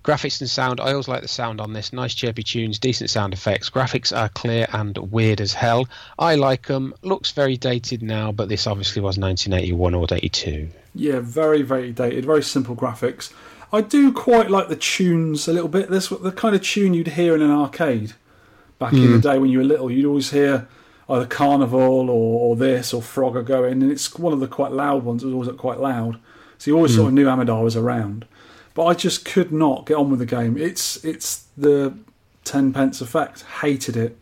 Graphics and sound. I always like the sound on this. Nice chirpy tunes, decent sound effects. Graphics are clear and weird as hell. I like them. Looks very dated now, but this obviously was 1981 or 82. Yeah, very, very dated, very simple graphics. I do quite like the tunes a little bit. This the kind of tune you'd hear in an arcade back in the hmm. day when you were little. You'd always hear either Carnival or, or this or Frogger going, and it's one of the quite loud ones. It was always quite loud, so you always sort of hmm. knew Amidar was around. But I just could not get on with the game. It's it's the ten pence effect. Hated it.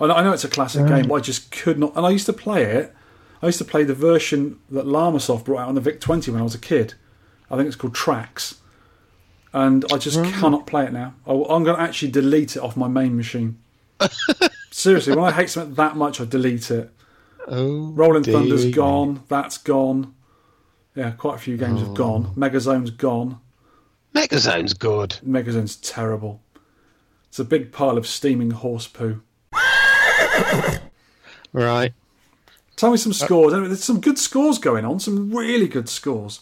I know, I know it's a classic game, but I just could not. And I used to play it. I used to play the version that Llamasoft brought out on the VIC 20 when I was a kid. I think it's called Tracks. And I just cannot play it now. I, am going to actually delete it off my main machine. Seriously, when I hate something that much, I delete it. Oh, Rolling Thunder's gone. That's gone. Yeah, quite a few games have oh. gone. Megazone's gone. Megazone's good. Megazone's terrible. It's a big pile of steaming horse poo. Right. Tell me some scores. Anyway, There's some good scores going on. Some really good scores.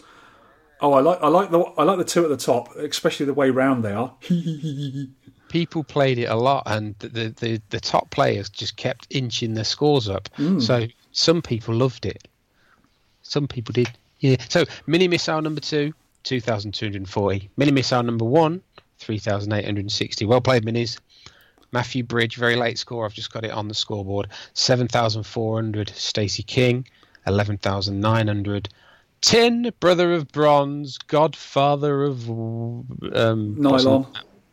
Oh, I like I like the I like the two at the top, especially the way round they are. People played it a lot, and the, the, the, top players just kept inching their scores up. Hmm. So some people loved it. Some people did. Yeah. So mini missile number two, 2,240. Mini missile number one, 3,860. Well played, minis. Matthew Bridge, very late score. I've just got it on the scoreboard. 7,400. Stacey King, 11,900. Tin, brother of bronze, godfather of um, Nylon.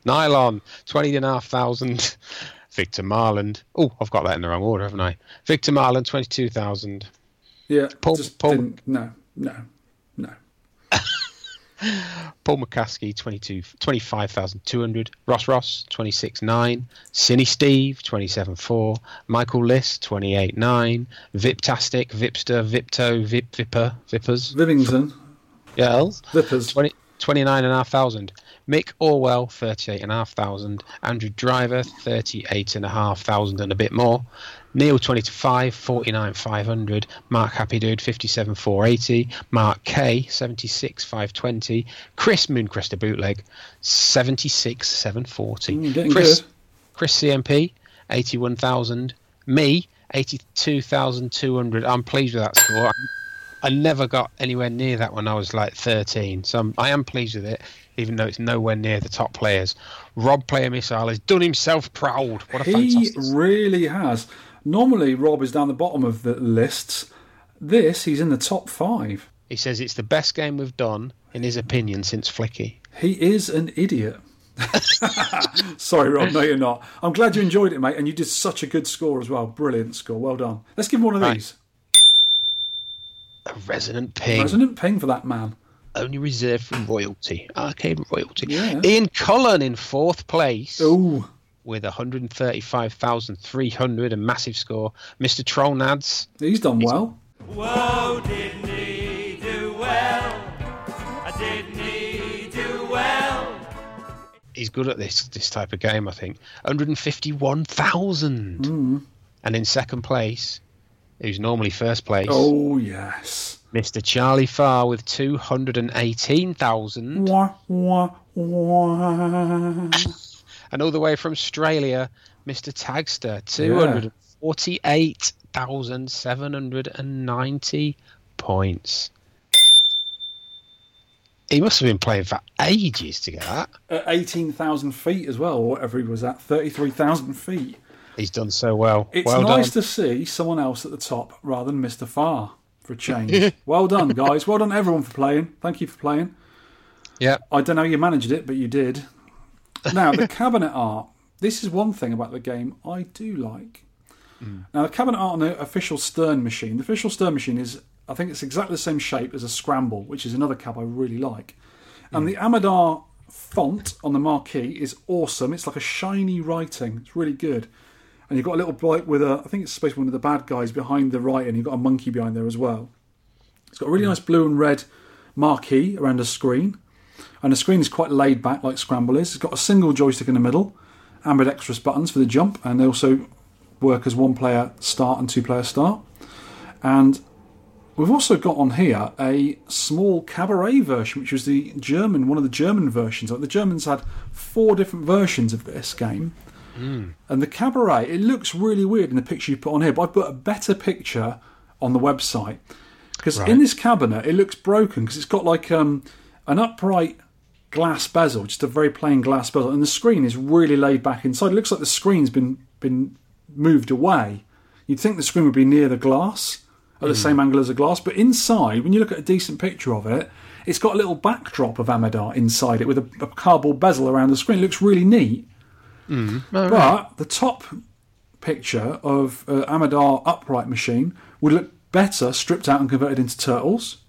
Nylon, 20,500. Victor Marland. Oh, I've got that in the wrong order, haven't I? Victor Marland, 22,000. Yeah, Paul- just Paul- no, no. Paul McCaskie, 22, 25,200. Ross Ross, 26.9. Sinisteve, 27.4. Michael Lis, 28.9. Viptastic, Vipster, Vipto, Vip, Vipper, Vippers. Vivington, Girls. Vippers. 20, 29,500. Mick Orwell, 38,500. Andrew Driver, 38,500 and a bit more. Neil, 20 to 5, 49,500. Mark Happy Dude, 57 480. Mark K, 76 520. Chris MoonCresta Bootleg, 76,740. Mm, Chris, good. Chris CNP, 81,000. Me, 82,200. I'm pleased with that score. I never got anywhere near that when I was like 13. So I'm, I am pleased with it, even though it's nowhere near the top players. Rob Player Missile has done himself proud. What a He fantastic. really has. Normally, Rob is down the bottom of the lists. This, he's in the top five. He says it's the best game we've done, in his opinion, since Flicky. He is an idiot. Sorry, Rob. No, you're not. I'm glad you enjoyed it, mate, and you did such a good score as well. Brilliant score. Well done. Let's give him one of Right. these. A resonant ping, Resonant ping for that man. only reserved for royalty, arcade royalty. Yeah. Ian Cullen in fourth place Oh, with 135,300, a massive score. Mr. Trollnads, he's done well. Whoa, didn't he do well? Didn't he do well? he's good at this this type of game. I think 151,000, Hmm. and in second place, who's normally first place, Oh, yes. Mr. Charlie Farr with 218,000, Wah, wah, wah. And all the way from Australia, Mr. Taggsta, 248,790 points. He must have been playing for ages to get that. Uh, at 18,000 feet as well, or whatever he was at, 33,000 feet. He's done so well. It's well nice done. to see someone else at the top rather than Mr. Farr for a change. well done, guys. Well done, everyone, for playing. Thank you for playing. Yeah. I don't know how you managed it, but you did. Now, the cabinet art. This is one thing about the game I do like. Mm. Now, the cabinet art on the official Stern machine. The official Stern machine is, I think it's exactly the same shape as a Scramble, which is another cab I really like. And mm. the Amidar font on the marquee is awesome. It's like a shiny writing. It's really good. And you've got a little bloke with a, I think it's supposed to be one of the bad guys behind the writing. You've got a monkey behind there as well. It's got a really mm. nice blue and red marquee around the screen. And the screen is quite laid back like Scramble is. It's got a single joystick in the middle, ambidextrous buttons for the jump, and they also work as one player start and two player start. And we've also got on here a small cabaret version, which was the German, one of the German versions. Like the Germans had four different versions of this game. And the cabaret, it looks really weird in the picture you put on here, but I've put a better picture on the website. Because in this cabinet, it looks broken because it's got like um, an upright glass bezel, just a very plain glass bezel, and the screen is really laid back inside. It looks like the screen's been been moved away. You'd think the screen would be near the glass, at the same angle as the glass, but inside, when you look at a decent picture of it, it's got a little backdrop of Amidar inside it with a, a cardboard bezel around the screen. It looks really neat. But the top picture of uh, Amidar upright machine would look better stripped out and converted into turtles.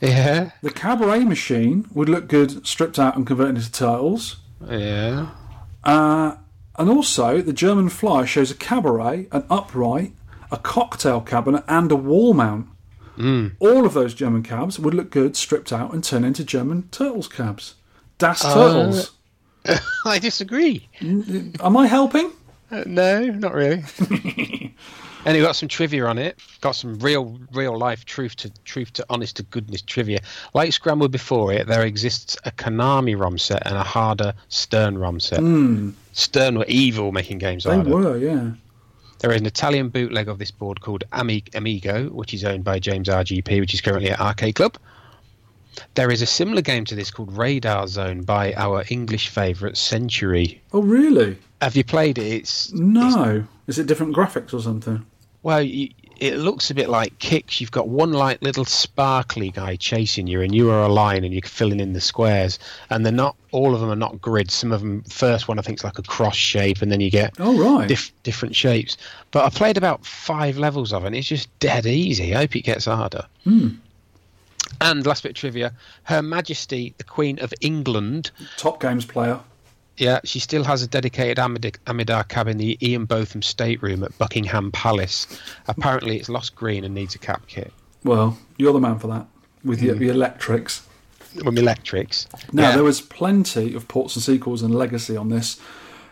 Yeah. The cabaret machine would look good stripped out and converted into turtles. Yeah. Uh, and also, the German flyer shows a cabaret, an upright, a cocktail cabinet, and a wall mount. All of those German cabs would look good stripped out and turn into German turtles cabs. Das Turtles. I disagree. Am I helping? Uh, no, not really. and we got some trivia on it. Got some real, real life truth to truth to honest to goodness trivia. Like Scramble before it, there exists a Konami ROM set and a harder Stern ROM set. Hmm. Stern were evil making games They harder. were, yeah. There is an Italian bootleg of this board called Amigo, which is owned by James RGP, which is currently at Arcade Club. There is a similar game to this called Radar Zone by our English favourite Centuri. Oh, really? Have you played it? It's No. Is it different graphics or something? Well, you, it looks a bit like Qix. You've got one like little sparkly guy chasing you, and you are a line, and you're filling in the squares. And they're not all of them are not grids. Some of them, first one I think is like a cross shape, and then you get Oh, right. diff, different shapes. But I played about five levels of it, and it's just dead easy. I hope it gets harder. Hmm. And last bit of trivia: Her Majesty, the Queen of England, Top games player. Yeah, she still has a dedicated Amidar cab in the Ian Botham stateroom at Buckingham Palace. Apparently, it's lost green and needs a cap kit. Well, you're the man for that with your, mm. the electrics. With electrics. Now, Yeah. there was plenty of ports and sequels and legacy on this.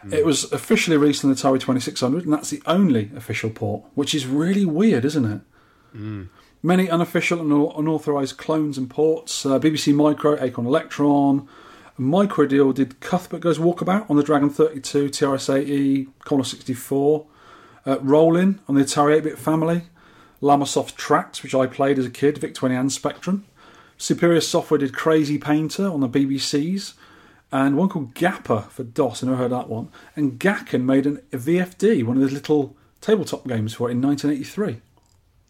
Mm. It was officially released on the Atari 2600, and that's the only official port, which is really weird, isn't it? Mm. Many unofficial and unauthorized clones and ports. Uh, BBC Micro, Acorn Electron. Microdeal did Cuthbert Goes Walkabout on the Dragon 32, TRS-80, Commodore 64. Uh, Rollin on the Atari 8-bit family. Llamasoft Tracks, which I played as a kid, VIC-20 and Spectrum. Superior Software did Crazy Painter on the BBCs, and one called Gapper for DOS. I never heard that one. And Gakken made an, a VFD, one of those little tabletop games for it in 1983.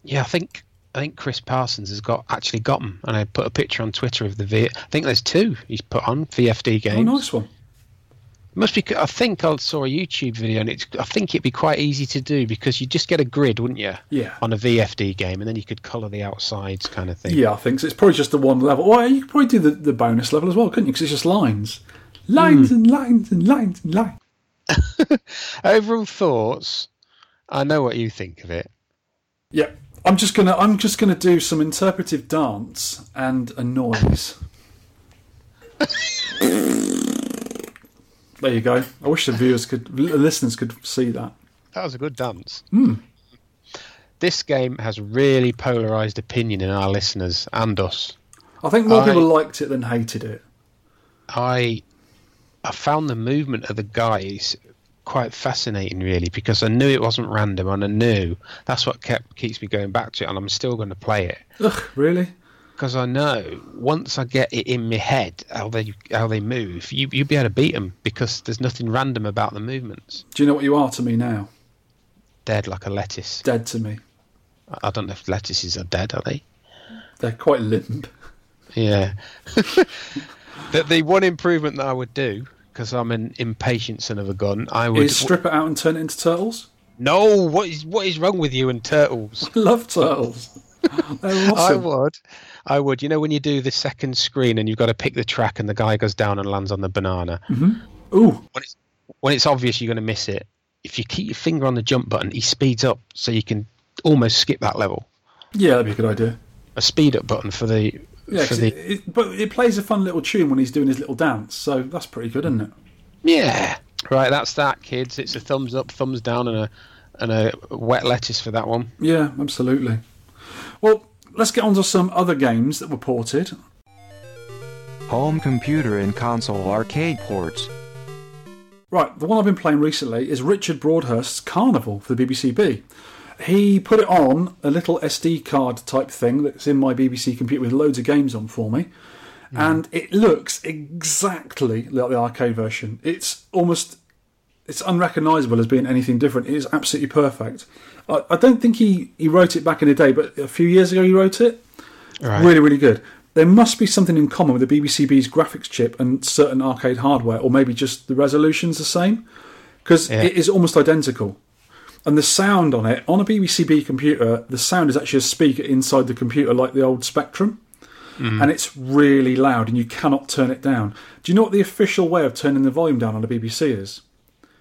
Yeah, I think I think Chris Parsons has got actually got them, and I put a picture on Twitter of the V. I think there's two he's put on VFD oh, games. Oh, nice one. Must be. I think I saw a YouTube video, and it's. I think it'd be quite easy to do because you just get a grid, wouldn't you? Yeah. On a VFD game, and then you could colour the outsides, kind of thing. Yeah, I think so. It's probably just the one level. Well, you could probably do the, the bonus level as well, couldn't you? Because it's just lines. Lines hmm. and lines and lines and lines. Overall thoughts. I know what you think of it. Yeah. I'm just gonna I'm just gonna do some interpretive dance and a noise. there you go. I wish the viewers could the listeners could see that. That was a good dance. Hmm. This game has really polarised opinion in our listeners and us. I think more I- people liked it than hated it. I I found the movement of the guys quite fascinating, really, because I knew it wasn't random, and I knew that's what kept keeps me going back to it, and I'm still going to play it Ugh, really? because I know once I get it in my head how they how they move, you you'll be able to beat them because there's nothing random about the movements. Do you know what you are to me now? Dead like a lettuce. Dead to me. I don't know if lettuces are dead, are they? They're quite limp. Yeah. the, the one improvement that I would do, because I'm an impatient son of a gun, I would. Is strip it out and turn it into turtles? no, what is what is wrong with you and turtles? I love turtles. They're I would. I would. You know when you do the second screen and you've got to pick the track and the guy goes down and lands on the banana. Mm-hmm. Ooh, When it's when it's obvious you're going to miss it, if you keep your finger on the jump button, he speeds up so you can almost skip that level. yeah, that'd be a good idea. A speed up button for the Yeah, for 'cause the it, it, but it plays a fun little tune when he's doing his little dance, so that's pretty good, isn't it? yeah. Right, that's that, kids. It's a thumbs up, thumbs down, and a and a wet lettuce for that one. Yeah, absolutely. Well, let's get on to some other games that were ported. Home computer and console arcade ports. Right, the one I've been playing recently is Richard Broadhurst's Carnival for the BBCB. He put it on a little SD card type thing that's in my BBC computer with loads of games on for me. Hmm. And it looks exactly like the arcade version. It's almost it's unrecognisable as being anything different. It is absolutely perfect. I, I don't think he, he wrote it back in the day, but a few years ago he wrote it. Right. Really, really good. There must be something in common with the BBCB's graphics chip and certain arcade hardware, or maybe just the resolution's the same, because Yeah. it is almost identical. And the sound on it, on a BBCB computer, the sound is actually a speaker inside the computer, like the old Spectrum. Mm. And it's really loud, and you cannot turn it down. Do you know what the official way of turning the volume down on a BBC is?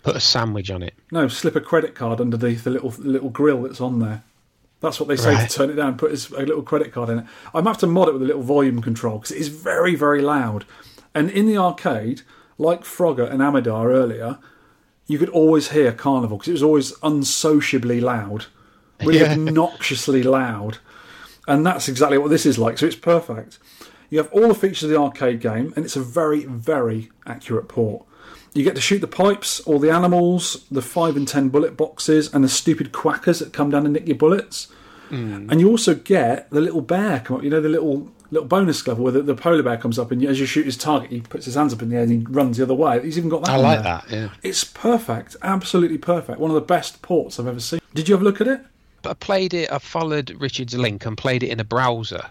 Put a sandwich on it. No, slip a credit card underneath the little little grill that's on there. That's what they say Right. to turn it down. Put a little credit card in it. I might have to mod it with a little volume control because it is very very loud. And in the arcade, like Frogger and Amidar earlier, you could always hear Carnival because it was always unsociably loud, really Yeah. obnoxiously loud. And that's exactly what this is like. So it's perfect. You have all the features of the arcade game, and it's a very, very accurate port. You get to shoot the pipes, all the animals, the five and ten bullet boxes, and the stupid quackers that come down and nick your bullets. Hmm. And you also get the little bear come up. You know the little little bonus level where the, the polar bear comes up, and as you shoot his target, he puts his hands up in the air and he runs the other way. He's even got that. I like there. that. Yeah. It's perfect, absolutely perfect. One of the best ports I've ever seen. Did you have a look at it? But I played it. I followed Richard's link and played it in a browser.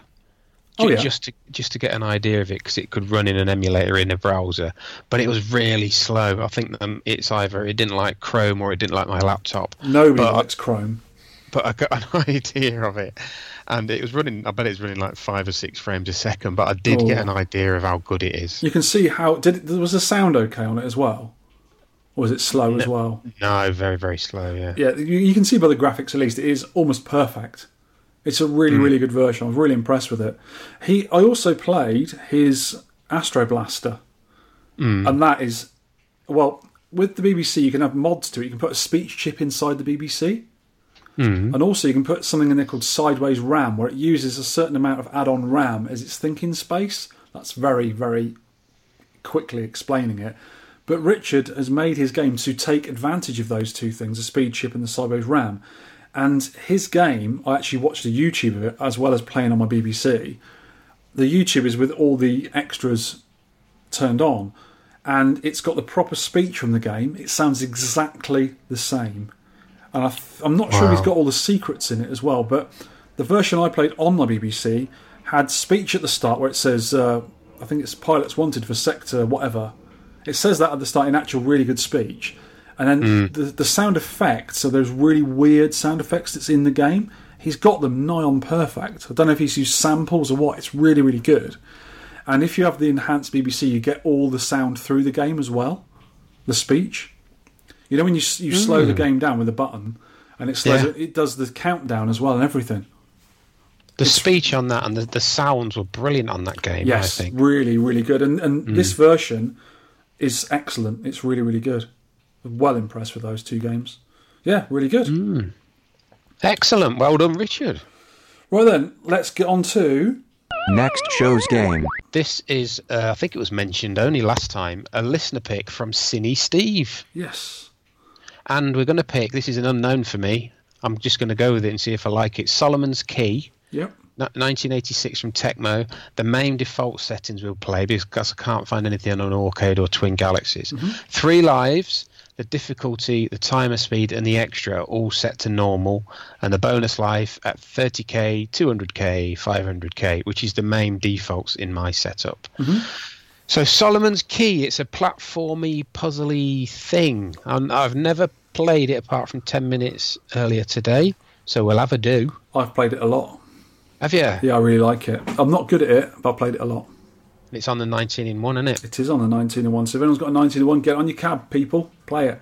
Oh, yeah. Just to just to get an idea of it, because it could run in an emulator in a browser, but it was really slow. I think um, it's either it didn't like Chrome or it didn't like my laptop. Nobody But- likes Chrome. but I got an idea of it, and it was running. I bet it was running like five or six frames a second, but I did Oh. get an oh. idea of how good it is. You can see how did it, was the sound okay on it as well, or was it slow as well? No, very very slow. Yeah. Yeah, you, you can see by the graphics at least it is almost perfect. It's a really hmm. really good version. I was really impressed with it. He I also played his Astro Blaster, hmm. and that is well with the BBC you can have mods to it. You can put a speech chip inside the BBC. Mm-hmm. And also, you can put something in there called Sideways RAM, where it uses a certain amount of add on RAM as its thinking space. That's very, very quickly explaining it. But Richard has made his game to take advantage of those two things the speech chip and the Sideways RAM. And his game, I actually watched a YouTube of it as well as playing on my BBC. The YouTube is with all the extras turned on, and it's got the proper speech from the game. It sounds exactly the same. And I th- I'm not sure if he's got all the secrets in it as well, but the version I played on my BBC had speech at the start where it says, uh, I think it's pilots wanted for sector whatever. It says that at the start in actual really good speech. And then the, the sound effects, so those really weird sound effects that's in the game, he's got them nigh on perfect. I don't know if he's used samples or what, it's really, really good. And if you have the enhanced BBC, you get all the sound through the game as well, the speech. You know when you s- you slow the mm. game down with a button, and it slows Yeah. it, it does the countdown as well and everything. The speech on that and the, the sounds were brilliant on that game. Yes, I think. really, really good. And and mm. this version is excellent. It's really, really good. Well impressed with those two games. Yeah, really good. Mm. Excellent. Well done, Richard. Right then, let's get on to Next show's game. This is, uh, I think it was mentioned only last time, a listener pick from Sinisteve. yes. And we're going to pick, this is an unknown for me. I'm just going to go with it and see if I like it. Solomon's Key, Yep. 1986 from Tecmo. The main default settings we'll play because I can't find anything on Aurcade or Twin Galaxies. Mm-hmm. Three lives, the difficulty, the timer speed, and the extra all set to normal, and the bonus life at 30k, 200k, 500k, which is the main defaults in my setup. Mm-hmm. So Solomon's Key, it's a platformy, puzzly thing. And I've never played it apart from 10 minutes earlier today, so we'll have a do. I've played it a lot. Have you? Yeah, I really like it. I'm not good at it, but I played it a lot. It's on the 19 in 1, isn't it? It is on the 19 in 1. So if anyone's got a 19 in 1, get on your cab, people. Play it.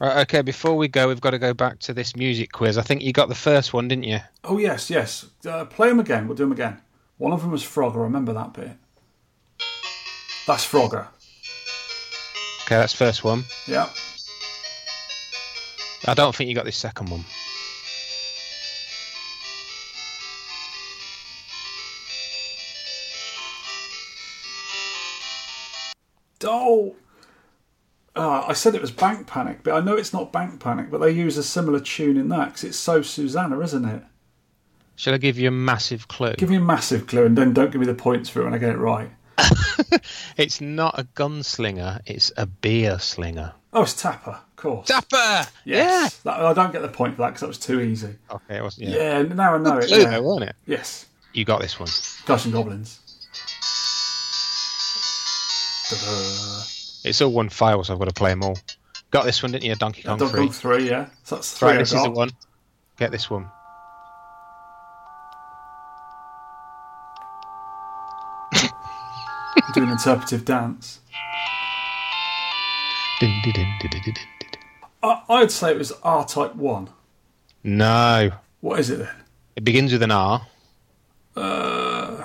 Right, okay, before we go, we've got to go back to this music quiz. I think you got the first one, didn't you? Oh, yes, yes. Uh, play them again. We'll do them again. One of them was Frog. I remember that bit. That's Frogger. Okay, that's first one. Yeah. I don't think you got this second one. Oh. Uh, I said it was Bank Panic, but I know it's not Bank Panic, but they use a similar tune in that because it's so Susanna, isn't it? Shall I give you a massive clue? Give me a massive clue and then don't give me the points for it when I get it right. It's not a gunslinger, it's a beer slinger. Oh, it's Tapper, of course. Tapper! Yes. That, I don't get the point for that because that was too easy. Okay, it was, yeah. Yeah, now I know it. Clue Yeah. though, wasn't it? Yes. You got this one. Ghosts and Goblins. Ta-da. It's all one file, so I've got to play them all. Got this one, didn't you? Donkey Kong Donkey 3. Kong 3, yeah. So that's three Right, I this is the one. Get this one. Doing interpretive dance. I, I'd say it was R Type 1. No. What is it then? It begins with an R. Uh,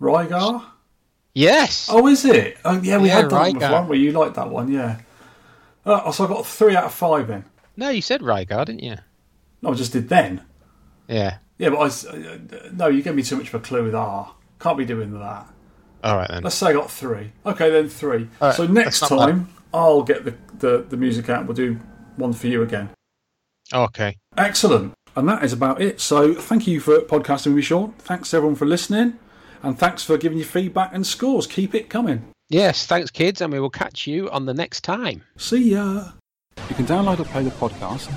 Rygar? Yes! Oh, is it? Oh, yeah, we Yeah, had that one Rygar. before, haven't we? You liked that one, yeah. Uh, so I got three out of five in. No, you said Rygar, didn't you? No, I just did then. Yeah. Yeah, but I s- uh, no, you gave me too much of a clue with R. Can't be doing that. All right then. Let's say I got three. Okay, then three. All right, so next that's not bad. time I'll get the, the, the music out. We'll do one for you again. Okay. Excellent. And that is about it. So thank you for podcasting with me, Sean. Thanks everyone for listening, and thanks for giving your feedback and scores. Keep it coming. Yes, thanks, kids, and we will catch you on the next time. See ya. You can download or play the podcast,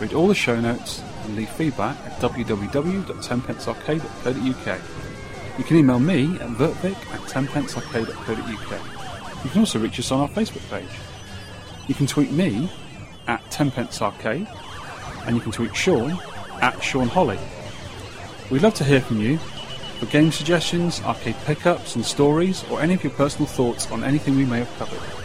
read all the show notes, and leave feedback at www.tenpencearcade.co.uk. You can email me at vertvic at tenpencearcade.co.uk. You can also reach us on our Facebook page. You can tweet me at tenpencearcade, and you can tweet Sean at Sean Holly. We'd love to hear from you for game suggestions, arcade pickups and stories, or any of your personal thoughts on anything we may have covered.